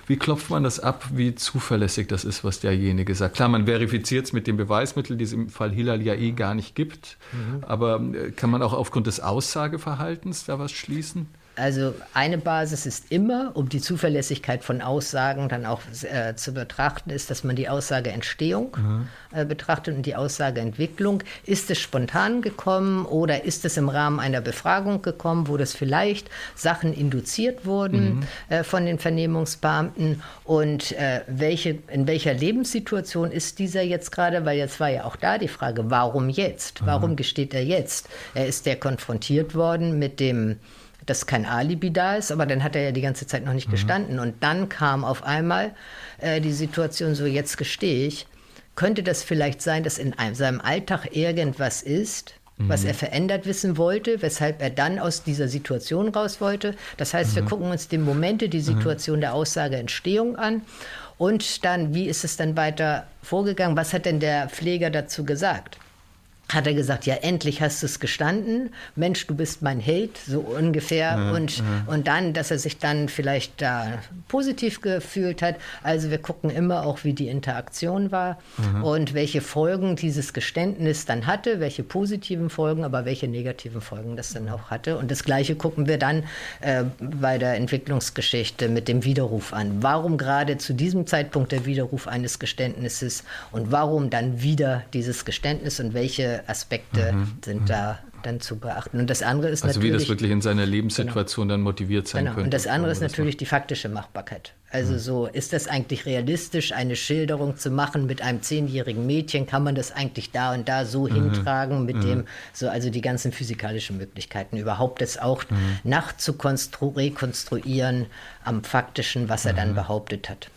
wie klopft man das ab, wie zuverlässig das ist, was derjenige sagt? Klar, man verifiziert es mit dem Beweismittel, die es im Fall Hilal ja eh gar nicht gibt. Mhm. Aber äh, kann man auch aufgrund des Aussageverhaltens da was schließen? Also eine Basis ist immer, um die Zuverlässigkeit von Aussagen dann auch äh, zu betrachten, ist, dass man die Aussageentstehung mhm. äh, betrachtet und die Aussageentwicklung. Ist es spontan gekommen oder ist es im Rahmen einer Befragung gekommen, wo das vielleicht Sachen induziert wurden mhm. äh, von den Vernehmungsbeamten und äh, welche, in welcher Lebenssituation ist dieser jetzt gerade? Weil jetzt war ja auch da die Frage, warum jetzt? Warum mhm. gesteht er jetzt? Er ist der konfrontiert worden mit dem dass kein Alibi da ist, aber dann hat er ja die ganze Zeit noch nicht mhm. gestanden. Und dann kam auf einmal äh, die Situation so, jetzt gestehe ich. Könnte das vielleicht sein, dass in einem, seinem Alltag irgendwas ist, mhm. was er verändert wissen wollte, weshalb er dann aus dieser Situation raus wollte? Das heißt, mhm. wir gucken uns die Momente, die mhm. Situation der Aussageentstehung an. Und dann, wie ist es dann weiter vorgegangen? Was hat denn der Pfleger dazu gesagt? Hat er gesagt, ja, endlich hast du es gestanden. Mensch, du bist mein Held, so ungefähr. Ja, und, ja. und dann, dass er sich dann vielleicht da positiv gefühlt hat. Also wir gucken immer auch, wie die Interaktion war mhm. und welche Folgen dieses Geständnis dann hatte, welche positiven Folgen, aber welche negativen Folgen das dann auch hatte. Und das Gleiche gucken wir dann äh, bei der Entwicklungsgeschichte mit dem Widerruf an. Warum gerade zu diesem Zeitpunkt der Widerruf eines Geständnisses und warum dann wieder dieses Geständnis und welche Aspekte mhm. sind mhm. da dann zu beachten. Und das andere ist also natürlich. Also wie das wirklich in seiner Lebenssituation genau. dann motiviert sein genau. könnte. Und das andere ist natürlich die faktische Machbarkeit. Also mhm. so, ist das eigentlich realistisch, eine Schilderung zu machen mit einem zehnjährigen Mädchen? Kann man das eigentlich da und da so mhm. hintragen mit mhm. dem, so also die ganzen physikalischen Möglichkeiten, überhaupt das auch mhm. nachzurekonstruieren am faktischen, was er dann mhm. behauptet hat.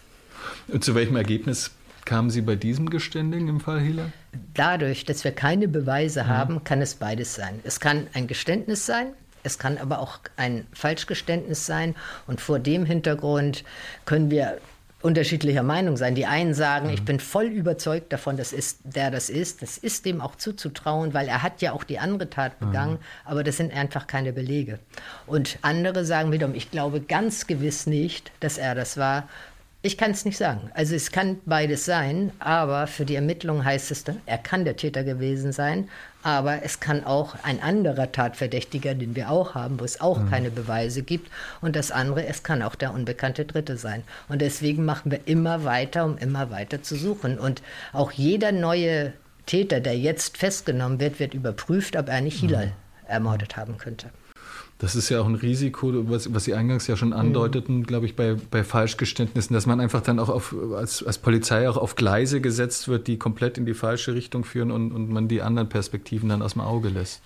Und zu welchem Ergebnis Kamen Sie bei diesem Geständigen im Fall Hiller? Dadurch, dass wir keine Beweise mhm. haben, kann es beides sein. Es kann ein Geständnis sein, es kann aber auch ein Falschgeständnis sein. Und vor dem Hintergrund können wir unterschiedlicher Meinung sein. Die einen sagen, mhm. ich bin voll überzeugt davon, dass ist, der das ist. Das ist dem auch zuzutrauen, weil er hat ja auch die andere Tat begangen, mhm. aber das sind einfach keine Belege. Und andere sagen wiederum, ich glaube ganz gewiss nicht, dass er das war. Ich kann es nicht sagen. Also es kann beides sein, aber für die Ermittlung heißt es dann, er kann der Täter gewesen sein, aber es kann auch ein anderer Tatverdächtiger, den wir auch haben, wo es auch mhm. keine Beweise gibt. Und das andere, es kann auch der unbekannte Dritte sein. Und deswegen machen wir immer weiter, um immer weiter zu suchen. Und auch jeder neue Täter, der jetzt festgenommen wird, wird überprüft, ob er nicht Hilal mhm. ermordet haben könnte. Das ist ja auch ein Risiko, was, was Sie eingangs ja schon andeuteten, mhm. glaube ich, bei, bei Falschgeständnissen, dass man einfach dann auch auf, als, als Polizei auch auf Gleise gesetzt wird, die komplett in die falsche Richtung führen und, und man die anderen Perspektiven dann aus dem Auge lässt.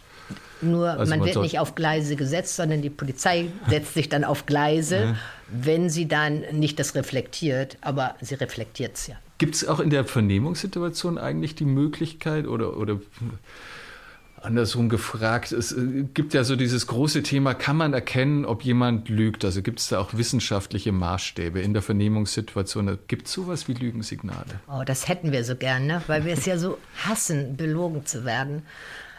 Nur also man, man wird nicht auf Gleise gesetzt, sondern die Polizei setzt sich dann auf Gleise, ja. wenn sie dann nicht das reflektiert, aber sie reflektiert es ja. Gibt es auch in der Vernehmungssituation eigentlich die Möglichkeit oder, oder andersrum gefragt, es äh, gibt ja so dieses große Thema, kann man erkennen, ob jemand lügt? Also gibt es da auch wissenschaftliche Maßstäbe in der Vernehmungssituation? Gibt es sowas wie Lügensignale? Oh, das hätten wir so gerne, weil wir es ja so hassen, belogen zu werden.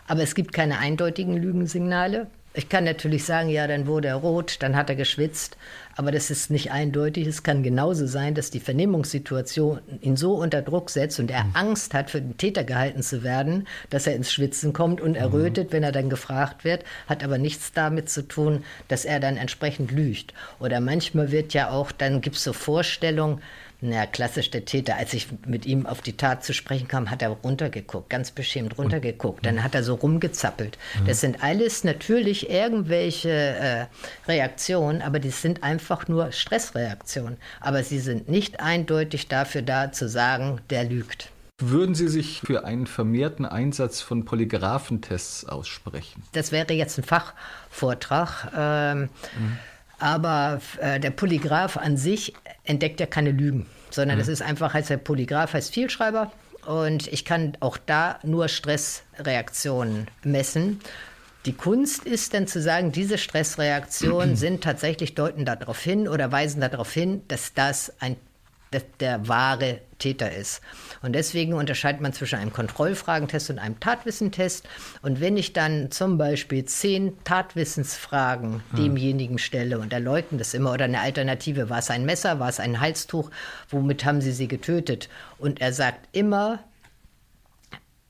Aber es gibt keine eindeutigen Lügensignale. Ich kann natürlich sagen, ja, dann wurde er rot, dann hat er geschwitzt, aber das ist nicht eindeutig. Es kann genauso sein, dass die Vernehmungssituation ihn so unter Druck setzt und er mhm. Angst hat, für den Täter gehalten zu werden, dass er ins Schwitzen kommt und errötet, mhm. wenn er dann gefragt wird, hat aber nichts damit zu tun, dass er dann entsprechend lügt. Oder manchmal wird ja auch, dann gibt es so Vorstellungen, naja, klassisch der Täter. Als ich mit ihm auf die Tat zu sprechen kam, hat er runtergeguckt, ganz beschämt runtergeguckt. Dann hat er so rumgezappelt. Mhm. Das sind alles natürlich irgendwelche äh, Reaktionen, aber die sind einfach nur Stressreaktionen. Aber sie sind nicht eindeutig dafür da zu sagen, der lügt. Würden Sie sich für einen vermehrten Einsatz von Polygraphentests aussprechen? Das wäre jetzt ein Fachvortrag. Ähm, mhm. Aber äh, der Polygraph an sich entdeckt ja keine Lügen, sondern es mhm. ist einfach, heißt der Polygraph heißt Vielschreiber und ich kann auch da nur Stressreaktionen messen. Die Kunst ist dann zu sagen, diese Stressreaktionen sind tatsächlich deuten darauf hin oder weisen darauf hin, dass das ein der wahre Täter ist. Und deswegen unterscheidet man zwischen einem Kontrollfragentest und einem Tatwissentest. Und wenn ich dann zum Beispiel zehn Tatwissensfragen hm. demjenigen stelle und er leugnet das immer oder eine Alternative, war es ein Messer, war es ein Halstuch, womit haben sie sie getötet? Und er sagt immer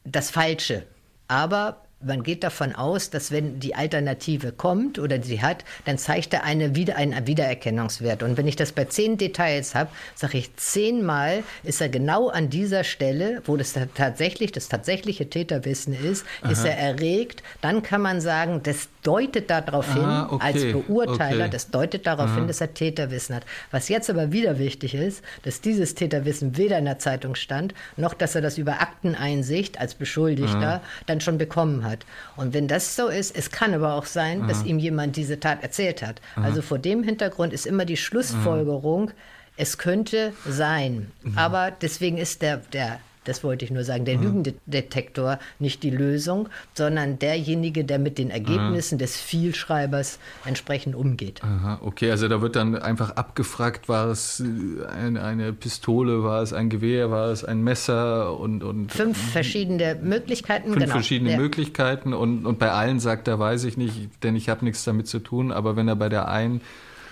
das Falsche. Aber man geht davon aus, dass wenn die Alternative kommt oder sie hat, dann zeigt er eine wieder, einen Wiedererkennungswert. Und wenn ich das bei zehn Details habe, sage ich zehnmal ist er genau an dieser Stelle, wo das tatsächlich das tatsächliche Täterwissen ist, Aha. ist er erregt. Dann kann man sagen, das deutet darauf hin, okay. als Beurteiler, okay. das deutet darauf Aha. hin, dass er Täterwissen hat. Was jetzt aber wieder wichtig ist, dass dieses Täterwissen weder in der Zeitung stand, noch dass er das über Akteneinsicht als Beschuldigter Aha. dann schon bekommen hat hat. Und wenn das so ist, es kann aber auch sein, Aha. dass ihm jemand diese Tat erzählt hat. Aha. Also vor dem Hintergrund ist immer die Schlussfolgerung, Aha. es könnte sein. Mhm. Aber deswegen ist der, der das wollte ich nur sagen. Der mhm. Lügendetektor nicht die Lösung, sondern derjenige, der mit den Ergebnissen mhm. des Vielschreibers entsprechend umgeht. Aha, okay, also da wird dann einfach abgefragt, war es äh, eine, eine Pistole, war es ein Gewehr, war es ein Messer und. und fünf verschiedene Möglichkeiten. Fünf genau. verschiedene ja. Möglichkeiten und, und bei allen sagt er, weiß ich nicht, denn ich habe nichts damit zu tun, aber wenn er bei der einen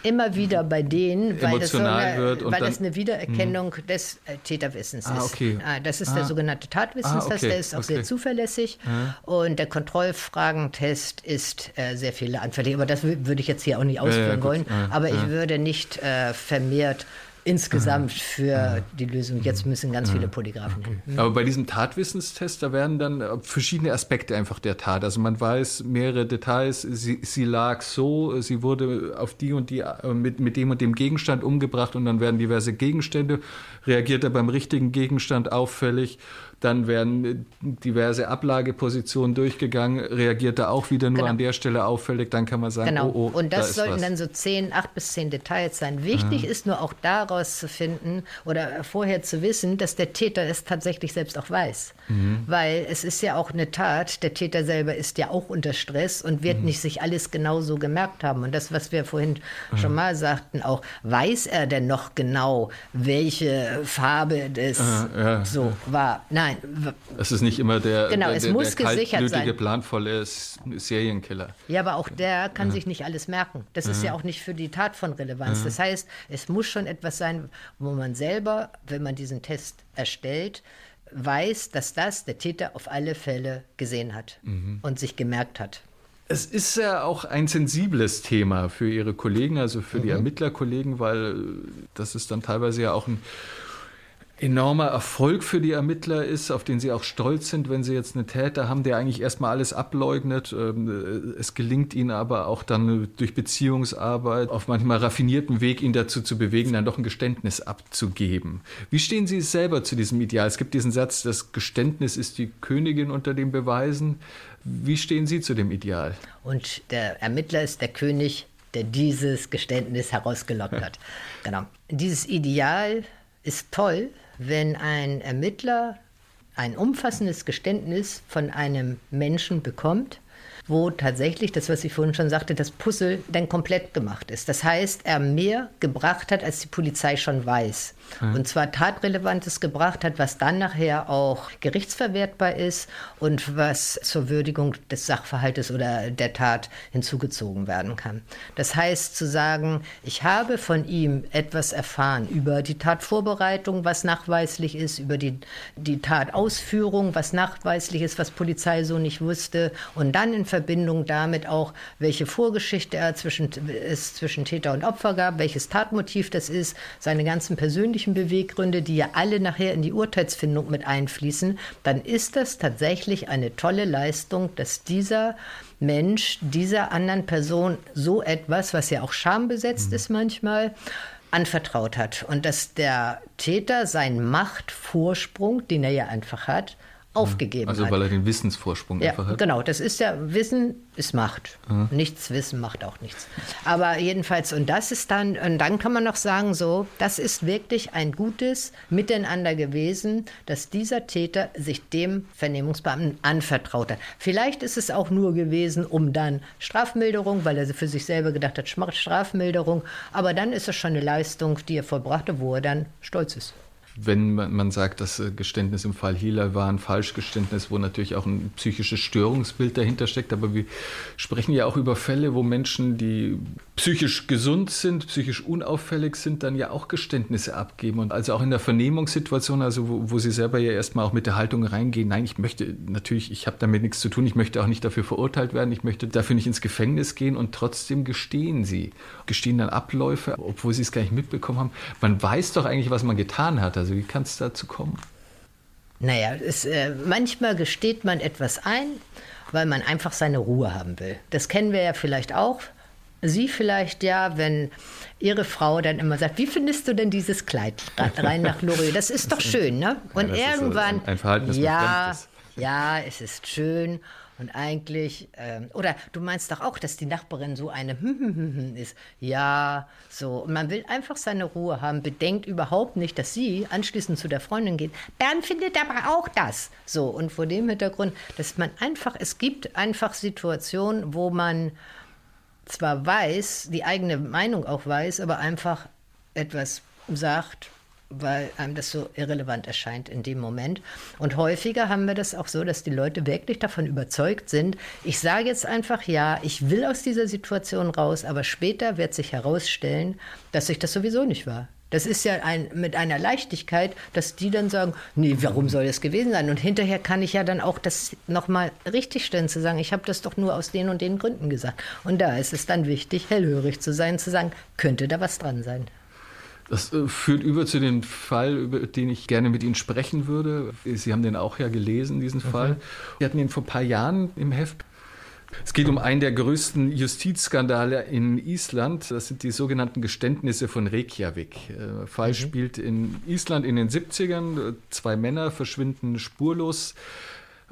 immer wieder bei denen, weil, das, so eine, wird weil das eine Wiedererkennung mh. des äh, Täterwissens ah, ist. Okay. Ah, das ist ah. der sogenannte Tatwissenstest, ah, okay. der ist auch okay. sehr zuverlässig. Ja. Und der Kontrollfragentest ist äh, sehr viele anfällig. Aber das würde ich jetzt hier auch nicht ausführen ja, ja, wollen. Aber ich würde nicht äh, vermehrt insgesamt für die Lösung. Jetzt müssen ganz viele Polygraphen okay. hin. Aber bei diesem Tatwissenstest, da werden dann äh, verschiedene Aspekte einfach der Tat. Also man weiß mehrere Details. Sie, sie lag so, sie wurde auf die und die äh, mit, mit dem und dem Gegenstand umgebracht und dann werden diverse Gegenstände. Reagiert er beim richtigen Gegenstand auffällig? Dann werden diverse Ablagepositionen durchgegangen, reagiert er auch wieder nur genau. an der Stelle auffällig, dann kann man sagen, genau. oh, oh, Und das da sollten was. dann so zehn, acht bis zehn Details sein. Wichtig ja. ist nur auch daraus zu finden oder vorher zu wissen, dass der Täter es tatsächlich selbst auch weiß. Mhm. Weil es ist ja auch eine Tat, der Täter selber ist ja auch unter Stress und wird mhm. nicht sich alles genauso gemerkt haben. Und das, was wir vorhin mhm. schon mal sagten, auch, weiß er denn noch genau, welche Farbe das ja, so war? Nein. Es ist nicht immer der, genau, der, es der, muss der gesichert sein. planvolle Serienkiller. Ja, aber auch der kann sich nicht alles merken. Das ist ja auch nicht für die Tat von Relevanz. Das heißt, es muss schon etwas sein, wo man selber, wenn man diesen Test erstellt, weiß, dass das der Täter auf alle Fälle gesehen hat mhm. und sich gemerkt hat. Es ist ja auch ein sensibles Thema für Ihre Kollegen, also für mhm. die Ermittlerkollegen, weil das ist dann teilweise ja auch ein enormer Erfolg für die Ermittler ist, auf den sie auch stolz sind, wenn sie jetzt einen Täter haben, der eigentlich erstmal alles ableugnet. Ähm, es gelingt ihnen aber auch dann durch Beziehungsarbeit auf manchmal raffinierten Weg, ihn dazu zu bewegen, dann doch ein Geständnis abzugeben. Wie stehen Sie selber zu diesem Ideal? Es gibt diesen Satz, das Geständnis ist die Königin unter den Beweisen. Wie stehen Sie zu dem Ideal? Und der Ermittler ist der König, der dieses Geständnis herausgelockt hat. genau. Dieses Ideal ist toll, wenn ein Ermittler ein umfassendes Geständnis von einem Menschen bekommt, wo tatsächlich das, was ich vorhin schon sagte, das Puzzle dann komplett gemacht ist. Das heißt, er mehr gebracht hat, als die Polizei schon weiß. Mhm. Und zwar tatrelevantes gebracht hat, was dann nachher auch gerichtsverwertbar ist und was zur Würdigung des Sachverhaltes oder der Tat hinzugezogen werden kann. Das heißt zu sagen, ich habe von ihm etwas erfahren über die Tatvorbereitung, was nachweislich ist, über die, die Tatausführung, was nachweislich ist, was Polizei so nicht wusste und dann in Verbindung damit auch, welche Vorgeschichte er zwischen, es zwischen Täter und Opfer gab, welches Tatmotiv das ist, seine ganzen persönlichen Beweggründe, die ja alle nachher in die Urteilsfindung mit einfließen, dann ist das tatsächlich eine tolle Leistung, dass dieser Mensch dieser anderen Person so etwas, was ja auch schambesetzt mhm. ist manchmal, anvertraut hat. Und dass der Täter seinen Machtvorsprung, den er ja einfach hat, aufgegeben also, hat. Also weil er den Wissensvorsprung ja, einfach hat? Genau, das ist ja, Wissen ist Macht. Mhm. Nichts Wissen macht auch nichts. Aber jedenfalls, und das ist dann, und dann kann man noch sagen, so, das ist wirklich ein gutes Miteinander gewesen, dass dieser Täter sich dem Vernehmungsbeamten anvertraut hat. Vielleicht ist es auch nur gewesen, um dann Strafmilderung, weil er für sich selber gedacht hat, Strafmilderung, aber dann ist es schon eine Leistung, die er vollbrachte, wo er dann stolz ist wenn man, sagt, das äh, Geständnis im Fall Hila war ein Falschgeständnis, wo natürlich auch ein psychisches Störungsbild dahinter steckt. Aber wir sprechen ja auch über Fälle, wo Menschen, die psychisch gesund sind, psychisch unauffällig sind, dann ja auch Geständnisse abgeben. Und also auch in der Vernehmungssituation, also wo, wo sie selber ja erstmal auch mit der Haltung reingehen, nein, ich möchte natürlich, ich habe damit nichts zu tun, ich möchte auch nicht dafür verurteilt werden, ich möchte dafür nicht ins Gefängnis gehen und trotzdem gestehen sie. Gestehen dann Abläufe, obwohl sie es gar nicht mitbekommen haben. Man weiß doch eigentlich, was man getan hat. Also wie kann es dazu kommen? Naja, es, äh, manchmal gesteht man etwas ein, weil man einfach seine Ruhe haben will. Das kennen wir ja vielleicht auch. Sie vielleicht ja, wenn Ihre Frau dann immer sagt, wie findest du denn dieses Kleid rein nach Loriot? Das ist doch schön, ne? Und ja, irgendwann, ein, ein Verhalten, das ja, ja, es ist schön. Und eigentlich, ähm, oder du meinst doch auch, dass die Nachbarin so eine ist. Ja, so. Und man will einfach seine Ruhe haben, bedenkt überhaupt nicht, dass sie anschließend zu der Freundin geht. Bernd findet aber auch das. So. Und vor dem Hintergrund, dass man einfach, es gibt einfach Situationen, wo man zwar weiß, die eigene Meinung auch weiß, aber einfach etwas sagt, weil einem das so irrelevant erscheint in dem Moment. Und häufiger haben wir das auch so, dass die Leute wirklich davon überzeugt sind, ich sage jetzt einfach ja, ich will aus dieser Situation raus, aber später wird sich herausstellen, dass ich das sowieso nicht war. Das ist ja ein, mit einer Leichtigkeit, dass die dann sagen, nee, warum soll das gewesen sein? Und hinterher kann ich ja dann auch das nochmal richtigstellen, zu sagen, ich habe das doch nur aus den und den Gründen gesagt. Und da ist es dann wichtig, hellhörig zu sein, zu sagen, könnte da was dran sein. Das äh, führt über zu dem Fall, über den ich gerne mit Ihnen sprechen würde. Sie haben den auch ja gelesen, diesen mhm. Fall. Wir hatten ihn vor ein paar Jahren im Heft. Es geht um einen der größten Justizskandale in Island. Das sind die sogenannten Geständnisse von Reykjavik. Äh, Fall mhm. spielt in Island in den 70ern. Zwei Männer verschwinden spurlos.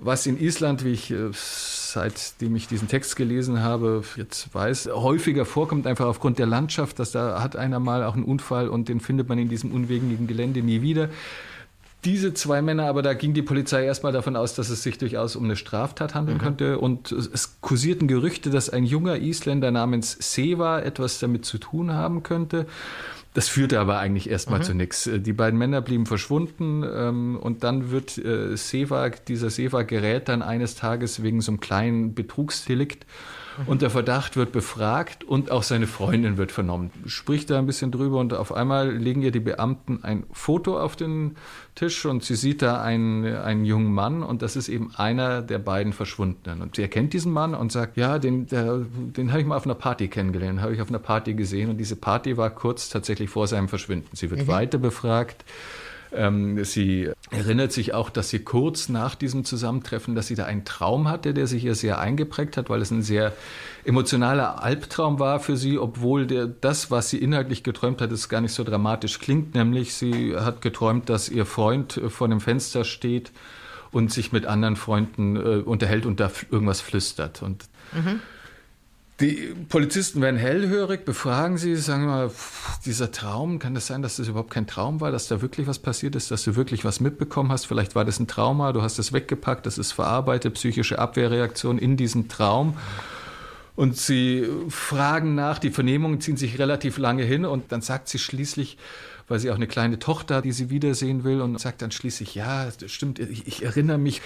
Was in Island, wie ich äh, seitdem ich diesen Text gelesen habe, jetzt weiß, häufiger vorkommt, einfach aufgrund der Landschaft, dass da hat einer mal auch einen Unfall und den findet man in diesem unwegenden Gelände nie wieder. Diese zwei Männer, aber da ging die Polizei erstmal davon aus, dass es sich durchaus um eine Straftat handeln mhm. könnte. Und es kursierten Gerüchte, dass ein junger Isländer namens Seva etwas damit zu tun haben könnte. Das führte aber eigentlich erstmal mhm. zu nichts. Die beiden Männer blieben verschwunden ähm, und dann wird äh, Seva, dieser Seva gerät dann eines Tages wegen so einem kleinen Betrugsdelikt und der Verdacht wird befragt und auch seine Freundin wird vernommen. Spricht da ein bisschen drüber und auf einmal legen ihr die Beamten ein Foto auf den Tisch und sie sieht da einen, einen jungen Mann und das ist eben einer der beiden Verschwundenen. Und sie erkennt diesen Mann und sagt, ja, den, der, den habe ich mal auf einer Party kennengelernt, habe ich auf einer Party gesehen und diese Party war kurz tatsächlich vor seinem Verschwinden. Sie wird mhm. weiter befragt. Ähm, sie erinnert sich auch, dass sie kurz nach diesem Zusammentreffen, dass sie da einen Traum hatte, der sich ihr sehr eingeprägt hat, weil es ein sehr emotionaler Albtraum war für sie, obwohl der, das, was sie inhaltlich geträumt hat, es gar nicht so dramatisch klingt. Nämlich sie hat geträumt, dass ihr Freund vor dem Fenster steht und sich mit anderen Freunden äh, unterhält und da irgendwas flüstert. Und mhm. Die Polizisten werden hellhörig, befragen sie, sagen mal, dieser Traum, kann das sein, dass das überhaupt kein Traum war, dass da wirklich was passiert ist, dass du wirklich was mitbekommen hast? Vielleicht war das ein Trauma, du hast es weggepackt, das ist verarbeitet, psychische Abwehrreaktion in diesem Traum. Und sie fragen nach, die Vernehmungen ziehen sich relativ lange hin und dann sagt sie schließlich, weil sie auch eine kleine Tochter, die sie wiedersehen will und sagt dann schließlich, ja, das stimmt, ich, ich erinnere mich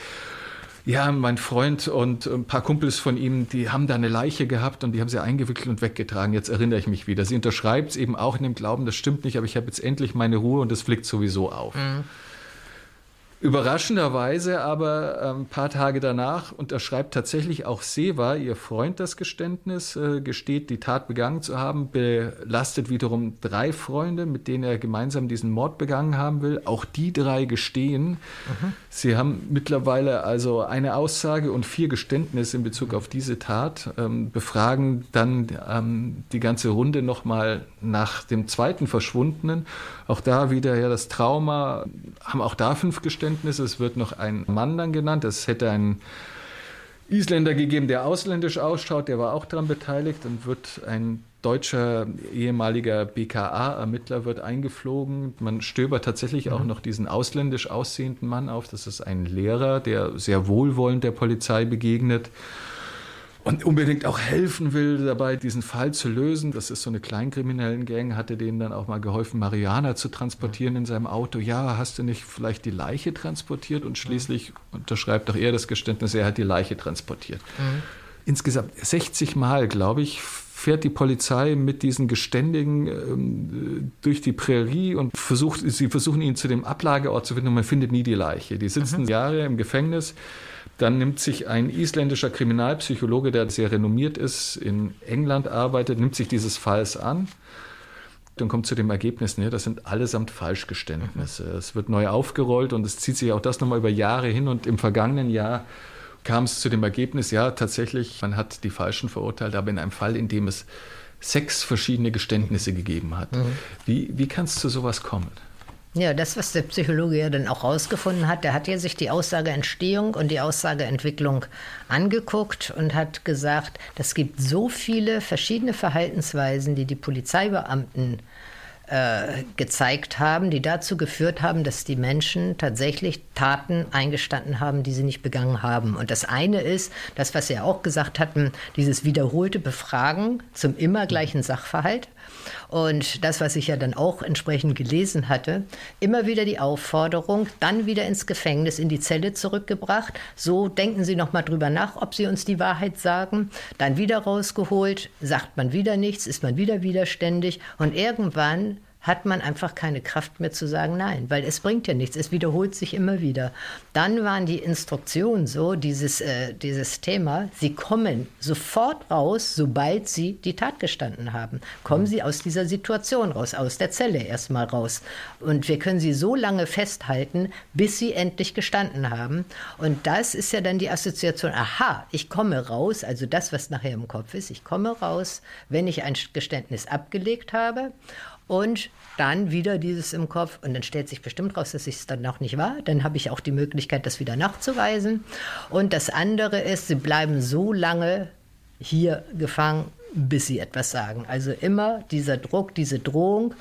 ja, mein Freund und ein paar Kumpels von ihm, die haben da eine Leiche gehabt und die haben sie eingewickelt und weggetragen. Jetzt erinnere ich mich wieder. Sie unterschreibt es eben auch in dem Glauben, das stimmt nicht, aber ich habe jetzt endlich meine Ruhe und das fliegt sowieso auf. Mhm. Überraschenderweise aber ein ähm, paar Tage danach unterschreibt tatsächlich auch Seva, ihr Freund, das Geständnis, äh, gesteht, die Tat begangen zu haben, belastet wiederum drei Freunde, mit denen er gemeinsam diesen Mord begangen haben will. Auch die drei gestehen. Mhm. Sie haben mittlerweile also eine Aussage und vier Geständnisse in Bezug auf diese Tat, ähm, befragen dann ähm, die ganze Runde nochmal nach dem zweiten Verschwundenen. Auch da wieder ja das Trauma, haben auch da fünf Geständnisse. Es wird noch ein Mann dann genannt. Es hätte einen Isländer gegeben, der ausländisch ausschaut, der war auch daran beteiligt. und wird ein deutscher ehemaliger BKA-Ermittler wird eingeflogen. Man stöbert tatsächlich auch mhm. noch diesen ausländisch aussehenden Mann auf. Das ist ein Lehrer, der sehr wohlwollend der Polizei begegnet und unbedingt auch helfen will dabei, diesen Fall zu lösen. Das ist so eine kleinkriminellen Gang, hatte denen dann auch mal geholfen, Mariana zu transportieren in seinem Auto. Ja, hast du nicht vielleicht die Leiche transportiert? Und schließlich unterschreibt doch er das Geständnis, er hat die Leiche transportiert. Mhm. Insgesamt 60 Mal, glaube ich, fährt die Polizei mit diesen Geständigen ähm, durch die Prärie und versucht, sie versuchen ihn zu dem Ablageort zu finden und man findet nie die Leiche. Die sitzen mhm. Jahre im Gefängnis. Dann nimmt sich ein isländischer Kriminalpsychologe, der sehr renommiert ist, in England arbeitet, nimmt sich dieses Falls an und kommt zu dem Ergebnis, ne, das sind allesamt Falschgeständnisse. Mhm. Es wird neu aufgerollt und es zieht sich auch das nochmal über Jahre hin und im vergangenen Jahr kam es zu dem Ergebnis, ja, tatsächlich, man hat die Falschen verurteilt, aber in einem Fall, in dem es sechs verschiedene Geständnisse gegeben hat. Mhm. Wie, wie kann es zu sowas kommen? Ja, das, was der Psychologe ja dann auch rausgefunden hat, der hat ja sich die Aussageentstehung und die Aussageentwicklung angeguckt und hat gesagt, es gibt so viele verschiedene Verhaltensweisen, die die Polizeibeamten äh, gezeigt haben, die dazu geführt haben, dass die Menschen tatsächlich Taten eingestanden haben, die sie nicht begangen haben. Und das eine ist, das, was Sie auch gesagt hatten, dieses wiederholte Befragen zum immer gleichen Sachverhalt. Und das, was ich ja dann auch entsprechend gelesen hatte, immer wieder die Aufforderung, dann wieder ins Gefängnis, in die Zelle zurückgebracht. So denken Sie noch mal drüber nach, ob Sie uns die Wahrheit sagen. Dann wieder rausgeholt, sagt man wieder nichts, ist man wieder widerständig. Und irgendwann hat man einfach keine Kraft mehr zu sagen Nein, weil es bringt ja nichts. Es wiederholt sich immer wieder. Dann waren die Instruktionen so, dieses, äh, dieses Thema, Sie kommen sofort raus, sobald Sie die Tat gestanden haben. Kommen Sie aus dieser Situation raus, aus der Zelle erstmal raus. Und wir können Sie so lange festhalten, bis Sie endlich gestanden haben. Und das ist ja dann die Assoziation, aha, ich komme raus, also das, was nachher im Kopf ist, ich komme raus, wenn ich ein Geständnis abgelegt habe. Und dann wieder dieses im Kopf und dann stellt sich bestimmt raus, dass ich es dann noch nicht war. Dann habe ich auch die Möglichkeit, das wieder nachzuweisen. Und das andere ist, sie bleiben so lange hier gefangen, bis sie etwas sagen. Also immer dieser Druck, diese Drohung.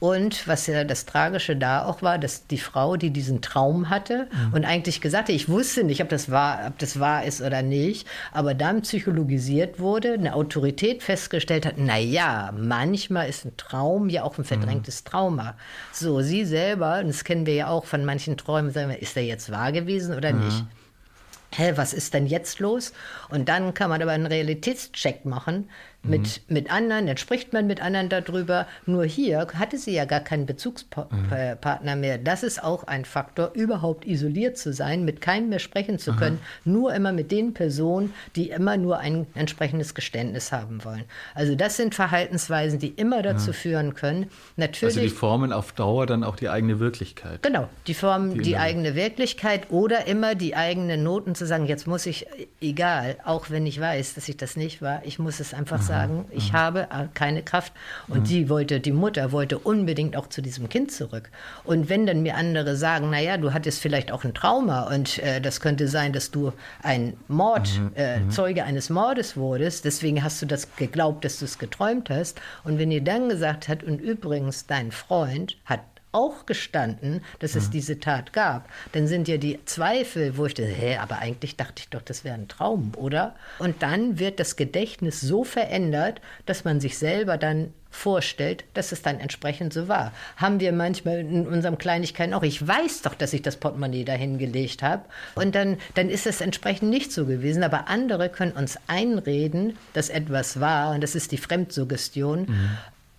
Und was ja das Tragische da auch war, dass die Frau, die diesen Traum hatte mhm. und eigentlich gesagt hat, ich wusste nicht, ob das, wahr, ob das wahr ist oder nicht, aber dann psychologisiert wurde, eine Autorität festgestellt hat, na ja, manchmal ist ein Traum ja auch ein verdrängtes mhm. Trauma. So, sie selber, und das kennen wir ja auch von manchen Träumen, sagen wir, ist der jetzt wahr gewesen oder mhm. nicht? hä, was ist denn jetzt los? Und dann kann man aber einen Realitätscheck machen mit, mhm. mit anderen, dann spricht man mit anderen darüber. Nur hier hatte sie ja gar keinen Bezugspartner mhm. mehr. Das ist auch ein Faktor, überhaupt isoliert zu sein, mit keinem mehr sprechen zu können, nur immer mit den Personen, die immer nur ein entsprechendes Geständnis haben wollen. Also das sind Verhaltensweisen, die immer dazu führen können. Natürlich, also die formen auf Dauer dann auch die eigene Wirklichkeit. Genau, die formen die, die eigene Wirklichkeit oder immer die eigenen Noten zu sagen, jetzt muss ich, egal, auch wenn ich weiß, dass ich das nicht war, ich muss es einfach sagen sagen, ich mhm. habe äh, keine Kraft. Und mhm. die wollte, die Mutter wollte unbedingt auch zu diesem Kind zurück. Und wenn dann mir andere sagen, naja, du hattest vielleicht auch ein Trauma und äh, das könnte sein, dass du ein Mord, mhm. äh, mhm. Zeuge eines Mordes wurdest, deswegen hast du das geglaubt, dass du es geträumt hast. Und wenn ihr dann gesagt hat, und übrigens, dein Freund hat auch gestanden, dass es mhm. diese Tat gab. Dann sind ja die Zweifel, wo ich dachte, hä, aber eigentlich dachte ich doch, das wäre ein Traum, oder? Und dann wird das Gedächtnis so verändert, dass man sich selber dann vorstellt, dass es dann entsprechend so war. Haben wir manchmal in unserem Kleinigkeiten auch, ich weiß doch, dass ich das Portemonnaie dahin gelegt habe und dann, dann ist es entsprechend nicht so gewesen, aber andere können uns einreden, dass etwas war und das ist die Fremdsuggestion. Mhm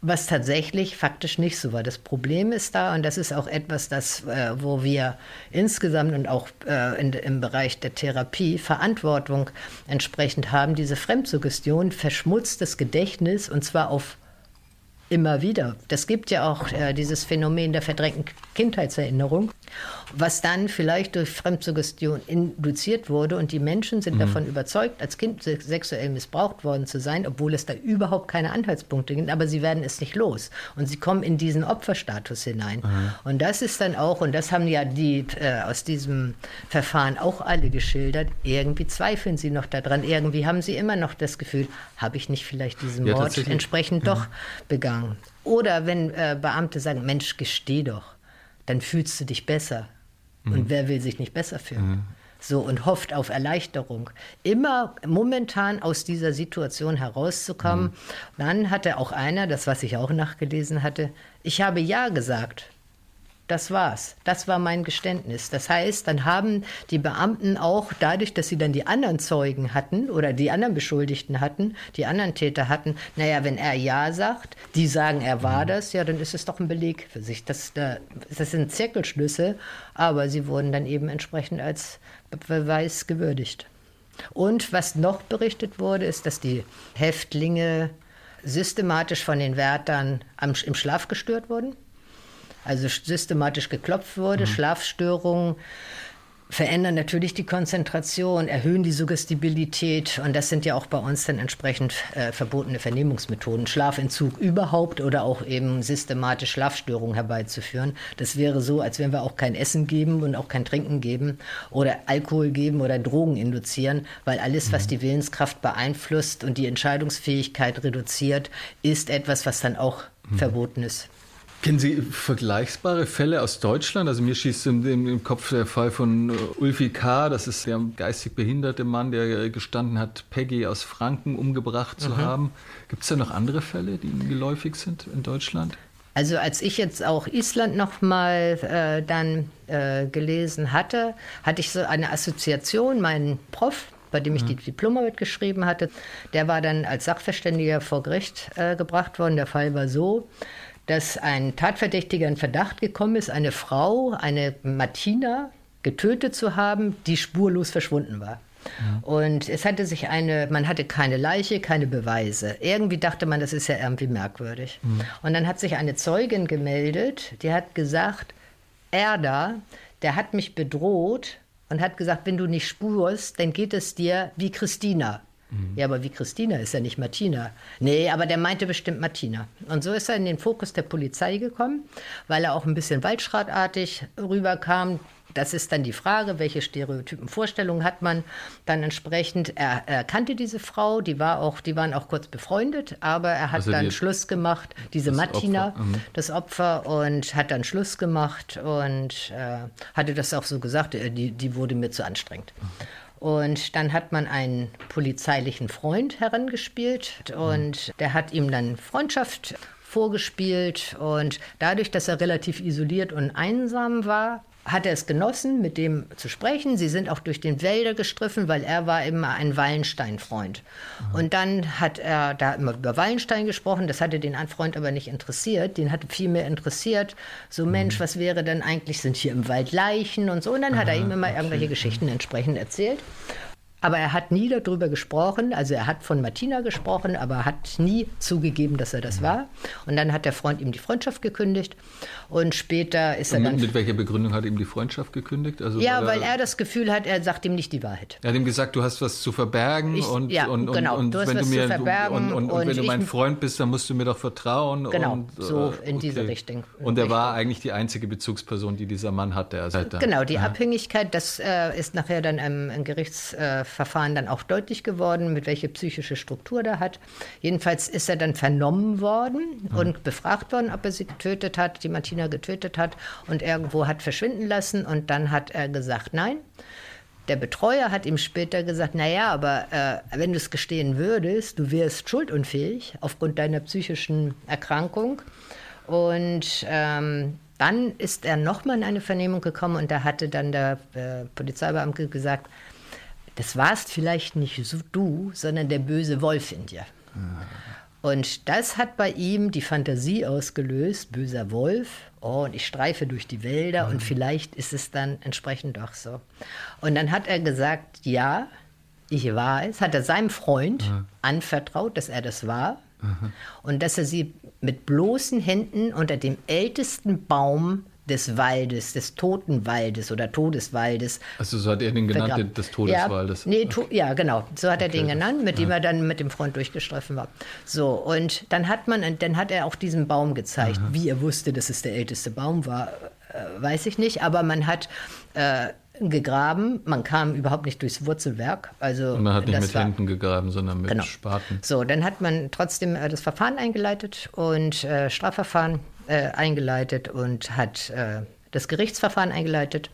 was tatsächlich faktisch nicht so war. Das Problem ist da, und das ist auch etwas, das, äh, wo wir insgesamt und auch äh, in, im Bereich der Therapie Verantwortung entsprechend haben, diese Fremdsuggestion verschmutzt das Gedächtnis und zwar auf immer wieder. Das gibt ja auch äh, dieses Phänomen der verdrängten Kindheitserinnerung was dann vielleicht durch Fremdsuggestion induziert wurde. Und die Menschen sind mhm. davon überzeugt, als Kind sexuell missbraucht worden zu sein, obwohl es da überhaupt keine Anhaltspunkte gibt. Aber sie werden es nicht los. Und sie kommen in diesen Opferstatus hinein. Mhm. Und das ist dann auch, und das haben ja die äh, aus diesem Verfahren auch alle geschildert, irgendwie zweifeln sie noch daran. Irgendwie haben sie immer noch das Gefühl, habe ich nicht vielleicht diesen ja, Mord entsprechend ja. doch begangen. Oder wenn äh, Beamte sagen, Mensch, gesteh doch, dann fühlst du dich besser. Mhm. Und wer will sich nicht besser fühlen? Mhm. So und hofft auf Erleichterung. Immer momentan aus dieser Situation herauszukommen. Mhm. Dann hatte auch einer, das was ich auch nachgelesen hatte, ich habe Ja gesagt. Das war's. Das war mein Geständnis. Das heißt, dann haben die Beamten auch dadurch, dass sie dann die anderen Zeugen hatten oder die anderen Beschuldigten hatten, die anderen Täter hatten, naja, wenn er Ja sagt, die sagen, er war das, ja, dann ist es doch ein Beleg für sich. Das, das sind Zirkelschlüsse, aber sie wurden dann eben entsprechend als Beweis gewürdigt. Und was noch berichtet wurde, ist, dass die Häftlinge systematisch von den Wärtern im Schlaf gestört wurden also systematisch geklopft wurde, mhm. Schlafstörungen verändern natürlich die Konzentration, erhöhen die Suggestibilität und das sind ja auch bei uns dann entsprechend äh, verbotene Vernehmungsmethoden, Schlafentzug überhaupt oder auch eben systematisch Schlafstörungen herbeizuführen. Das wäre so, als wenn wir auch kein Essen geben und auch kein Trinken geben oder Alkohol geben oder Drogen induzieren, weil alles, was mhm. die Willenskraft beeinflusst und die Entscheidungsfähigkeit reduziert, ist etwas, was dann auch mhm. verboten ist. Kennen Sie vergleichbare Fälle aus Deutschland? Also mir schießt im, im, Kopf der Fall von äh, Ulfi K., das ist der geistig behinderte Mann, der gestanden hat, Peggy aus Franken umgebracht zu mhm. haben. Gibt es da noch andere Fälle, die geläufig sind in Deutschland? Also als ich jetzt auch Island nochmal äh, dann äh, gelesen hatte, hatte ich so eine Assoziation, mein Prof, bei dem ich mhm. die Diplomarbeit geschrieben hatte, der war dann als Sachverständiger vor Gericht äh, gebracht worden. Der Fall war so, dass ein Tatverdächtiger in Verdacht gekommen ist, eine Frau, eine Martina, getötet zu haben, die spurlos verschwunden war. Und es hatte sich eine, man hatte keine Leiche, keine Beweise. Irgendwie dachte man, das ist ja irgendwie merkwürdig. Mhm. Und dann hat sich eine Zeugin gemeldet, die hat gesagt, er da, der hat mich bedroht und hat gesagt, wenn du nicht spurst, dann geht es dir wie Christina. Mhm. Ja, aber wie Christina ist ja nicht Martina. Nee, aber der meinte bestimmt Martina. Und so ist er in den Fokus der Polizei gekommen, weil er auch ein bisschen waldschratartig rüberkam. Das ist dann die Frage, welche Stereotypen Vorstellungen hat man dann entsprechend. Er, er, kannte diese Frau, die war auch, die waren auch kurz befreundet, aber er hat also dann Schluss gemacht, diese Martina, Opfer. Mhm. das Opfer, und hat dann Schluss gemacht und äh, hatte das auch so gesagt, äh, die, die wurde mir zu anstrengend. Und dann hat man einen polizeilichen Freund herangespielt und mhm. der hat ihm dann Freundschaft vorgespielt und dadurch, dass er relativ isoliert und einsam war, hat er es genossen, mit dem zu sprechen. Sie sind auch durch den Wälder gestriffen, weil er war immer ein Wallenstein-Freund. Mhm. Und dann hat er da immer über Wallenstein gesprochen. Das hatte den Freund aber nicht interessiert. Den hat viel mehr interessiert. So, mhm. Mensch, was wäre denn eigentlich, sind hier im Wald Leichen und so. Und dann Aha, hat er ihm immer okay. irgendwelche Geschichten entsprechend erzählt. Aber er hat nie darüber gesprochen, also er hat von Martina gesprochen, aber hat nie zugegeben, dass er das war. Und dann hat der Freund ihm die Freundschaft gekündigt und später ist er mit, dann... Mit welcher Begründung hat er ihm die Freundschaft gekündigt? Also ja, weil er, er, das Gefühl hat, er sagt ihm nicht die Wahrheit. Er hat ihm gesagt, du hast was zu verbergen ich, und, ja, und, und, genau, und, du hast wenn was du mir, zu verbergen und, und, wenn du mein Freund bist, dann musst du mir doch vertrauen. Genau, und, so in okay. diese Richtung. Und er war eigentlich die einzige Bezugsperson, die dieser Mann hatte. Also genau, die ja. Abhängigkeit, das äh, ist nachher dann im, im Gerichtsverfahren dann auch deutlich geworden, mit welcher psychische Struktur der hat. Jedenfalls ist er dann vernommen worden mhm. und befragt worden, ob er sie getötet hat, die Martina getötet hat und irgendwo hat verschwinden lassen. Und dann hat er gesagt, nein. Der Betreuer hat ihm später gesagt, naja, aber äh, wenn du es gestehen würdest, du wärst schuldunfähig aufgrund deiner psychischen Erkrankung. Und ähm, dann ist er nochmal in eine Vernehmung gekommen und da hatte dann der äh, Polizeibeamte gesagt, das warst vielleicht nicht so du, sondern der böse Wolf in dir. Ah. Und das hat bei ihm die Fantasie ausgelöst, böser Wolf, oh, und ich streife durch die Wälder mhm. und vielleicht ist es dann entsprechend doch so. Und dann hat er gesagt, ja, ich war es, hat er seinem Freund mhm. anvertraut, dass er das war mhm. und dass er sie mit bloßen Händen unter dem ältesten Baum des Waldes, des Totenwaldes oder Todeswaldes. Also so hat er den genannt, begraben. des Todeswaldes. Ja, nee, to ja, genau. So hat er den genannt, mit ja. dem er dann mit dem Freund durchgestreifen war. So, und dann hat man, dann hat er auch diesen Baum gezeigt. Aha. Wie er wusste, dass es der älteste Baum war, äh, weiß ich nicht. Aber man hat äh, gegraben. Man kam überhaupt nicht durchs Wurzelwerk. Also und man hat nicht mit war, Händen gegraben, sondern mit genau. Spaten. So, dann hat man trotzdem äh, das Verfahren eingeleitet und äh, Strafverfahren äh, eingeleitet und hat äh, das Gerichtsverfahren eingeleitet.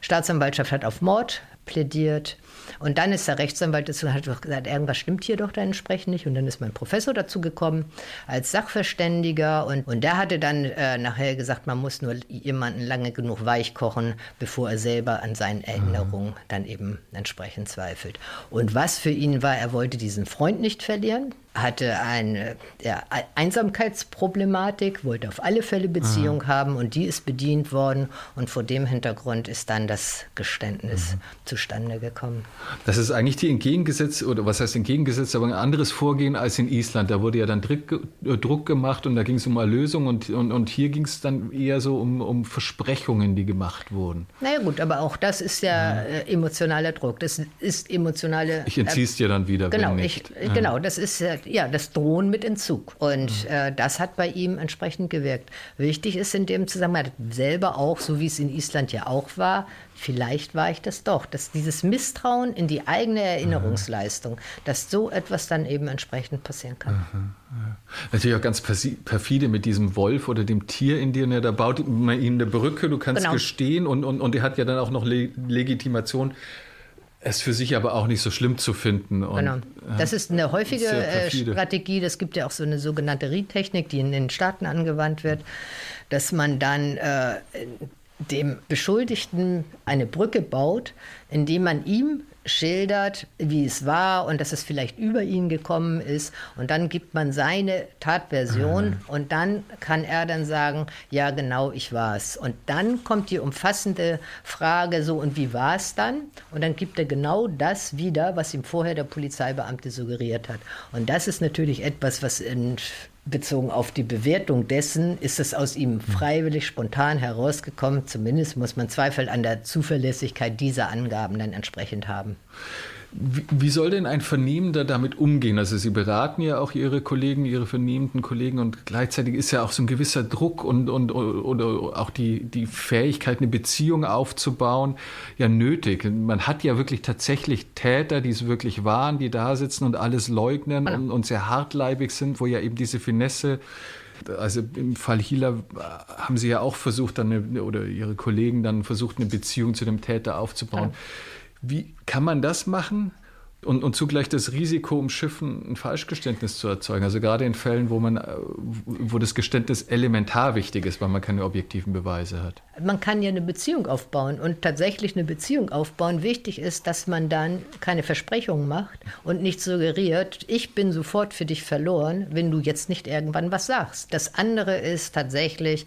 Staatsanwaltschaft hat auf Mord plädiert. Und dann ist der Rechtsanwalt dazu hat gesagt, irgendwas stimmt hier doch da entsprechend nicht. Und dann ist mein Professor dazu gekommen als Sachverständiger. Und, und der hatte dann äh, nachher gesagt, man muss nur jemanden lange genug weich kochen, bevor er selber an seinen Erinnerungen mhm. dann eben entsprechend zweifelt. Und was für ihn war, er wollte diesen Freund nicht verlieren hatte eine ja, Einsamkeitsproblematik, wollte auf alle Fälle Beziehung mhm. haben und die ist bedient worden und vor dem Hintergrund ist dann das Geständnis mhm. zustande gekommen. Das ist eigentlich die entgegengesetzt oder was heißt entgegengesetzt, aber ein anderes Vorgehen als in Island. Da wurde ja dann Druck, äh, Druck gemacht und da ging es um Erlösung und, und, und hier ging es dann eher so um, um Versprechungen, die gemacht wurden. Naja gut, aber auch das ist ja mhm. äh, emotionaler Druck. Das ist emotionale. Ich entziehe es dir dann wieder. Genau, ich, genau, das ist ja, das Drohen mit Entzug. Und mhm. äh, das hat bei ihm entsprechend gewirkt. Wichtig ist in dem Zusammenhang selber auch, so wie es in Island ja auch war, vielleicht war ich das doch, dass dieses Misstrauen in die eigene Erinnerungsleistung, dass so etwas dann eben entsprechend passieren kann. Aha, Natürlich auch ganz perfide mit diesem Wolf oder dem Tier in dir. Ne? Da baut man ihm eine Brücke, du kannst genau. gestehen und, und, und er hat ja dann auch noch Legitimation es für sich aber auch nicht so schlimm zu finden. Und, genau. Das ist eine häufige äh, Strategie. Das gibt ja auch so eine sogenannte Read-Technik, die in den Staaten angewandt wird, dass man dann äh, dem Beschuldigten eine Brücke baut, indem man ihm schildert, wie es war und dass es vielleicht über ihn gekommen ist. Und dann gibt man seine Tatversion ah. und dann kann er dann sagen, ja genau, ich war es. Und dann kommt die umfassende Frage so, und wie war es dann? Und dann gibt er genau das wieder, was ihm vorher der Polizeibeamte suggeriert hat. Und das ist natürlich etwas, was in bezogen auf die Bewertung dessen, ist es aus ihm freiwillig, spontan herausgekommen. Zumindest muss man Zweifel an der Zuverlässigkeit dieser Angaben dann entsprechend haben. Wie, wie soll denn ein Vernehmender damit umgehen? Also Sie beraten ja auch Ihre Kollegen, Ihre vernehmenden Kollegen und gleichzeitig ist ja auch so ein gewisser Druck und, und oder auch die, die Fähigkeit, eine Beziehung aufzubauen, ja nötig. Man hat ja wirklich tatsächlich Täter, die es wirklich waren, die da sitzen und alles leugnen und, und sehr hartleibig sind, wo ja eben diese Finesse also im Fall Hila haben Sie ja auch versucht, dann eine, oder Ihre Kollegen dann versucht, eine Beziehung zu dem Täter aufzubauen. Ja. Wie kann man das machen? Und, und zugleich das Risiko umschiffen, ein Falschgeständnis zu erzeugen. Also gerade in Fällen, wo man, wo das Geständnis elementar wichtig ist, weil man keine objektiven Beweise hat. Man kann ja eine Beziehung aufbauen und tatsächlich eine Beziehung aufbauen. Wichtig ist, dass man dann keine Versprechungen macht und nicht suggeriert, ich bin sofort für dich verloren, wenn du jetzt nicht irgendwann was sagst. Das andere ist tatsächlich,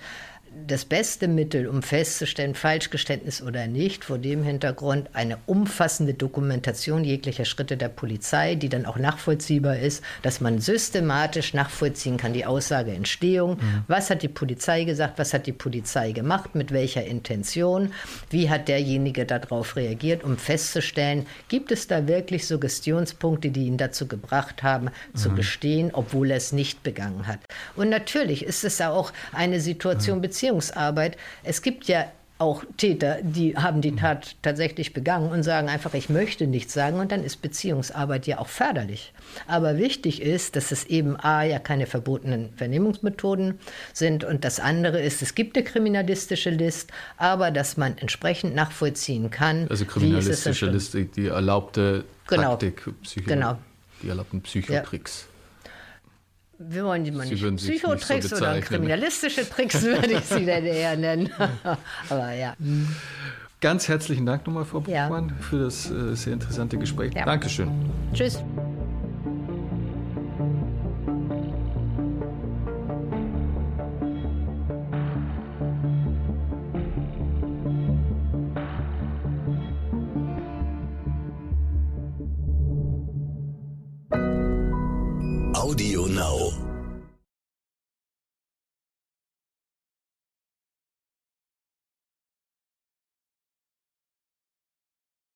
das beste Mittel, um festzustellen, Falschgeständnis oder nicht, vor dem Hintergrund eine umfassende Dokumentation jeglicher Schritte der Polizei, die dann auch nachvollziehbar ist, dass man systematisch nachvollziehen kann, die Aussageentstehung. Mhm. Was hat die Polizei gesagt? Was hat die Polizei gemacht? Mit welcher Intention? Wie hat derjenige darauf reagiert, um festzustellen, gibt es da wirklich Suggestionspunkte, die ihn dazu gebracht haben, mhm. zu gestehen, obwohl er es nicht begangen hat? Und natürlich ist es auch eine Situation, mhm Beziehungsarbeit. Es gibt ja auch Täter, die haben die Tat tatsächlich begangen und sagen einfach, ich möchte nichts sagen und dann ist Beziehungsarbeit ja auch förderlich. Aber wichtig ist, dass es eben A ja keine verbotenen Vernehmungsmethoden sind und das andere ist, es gibt eine kriminalistische List, aber dass man entsprechend nachvollziehen kann. Also kriminalistische Liste, die erlaubte genau. Taktik, Psycho, genau. die erlaubten Psychotricks. Ja wir wollen die mal nicht Psychotricks so oder kriminalistische Tricks, würde ich sie denn eher nennen. Aber ja. Ganz herzlichen Dank nochmal, Frau Buchmann, ja. für das äh, sehr interessante Gespräch. Ja. Dankeschön. Tschüss.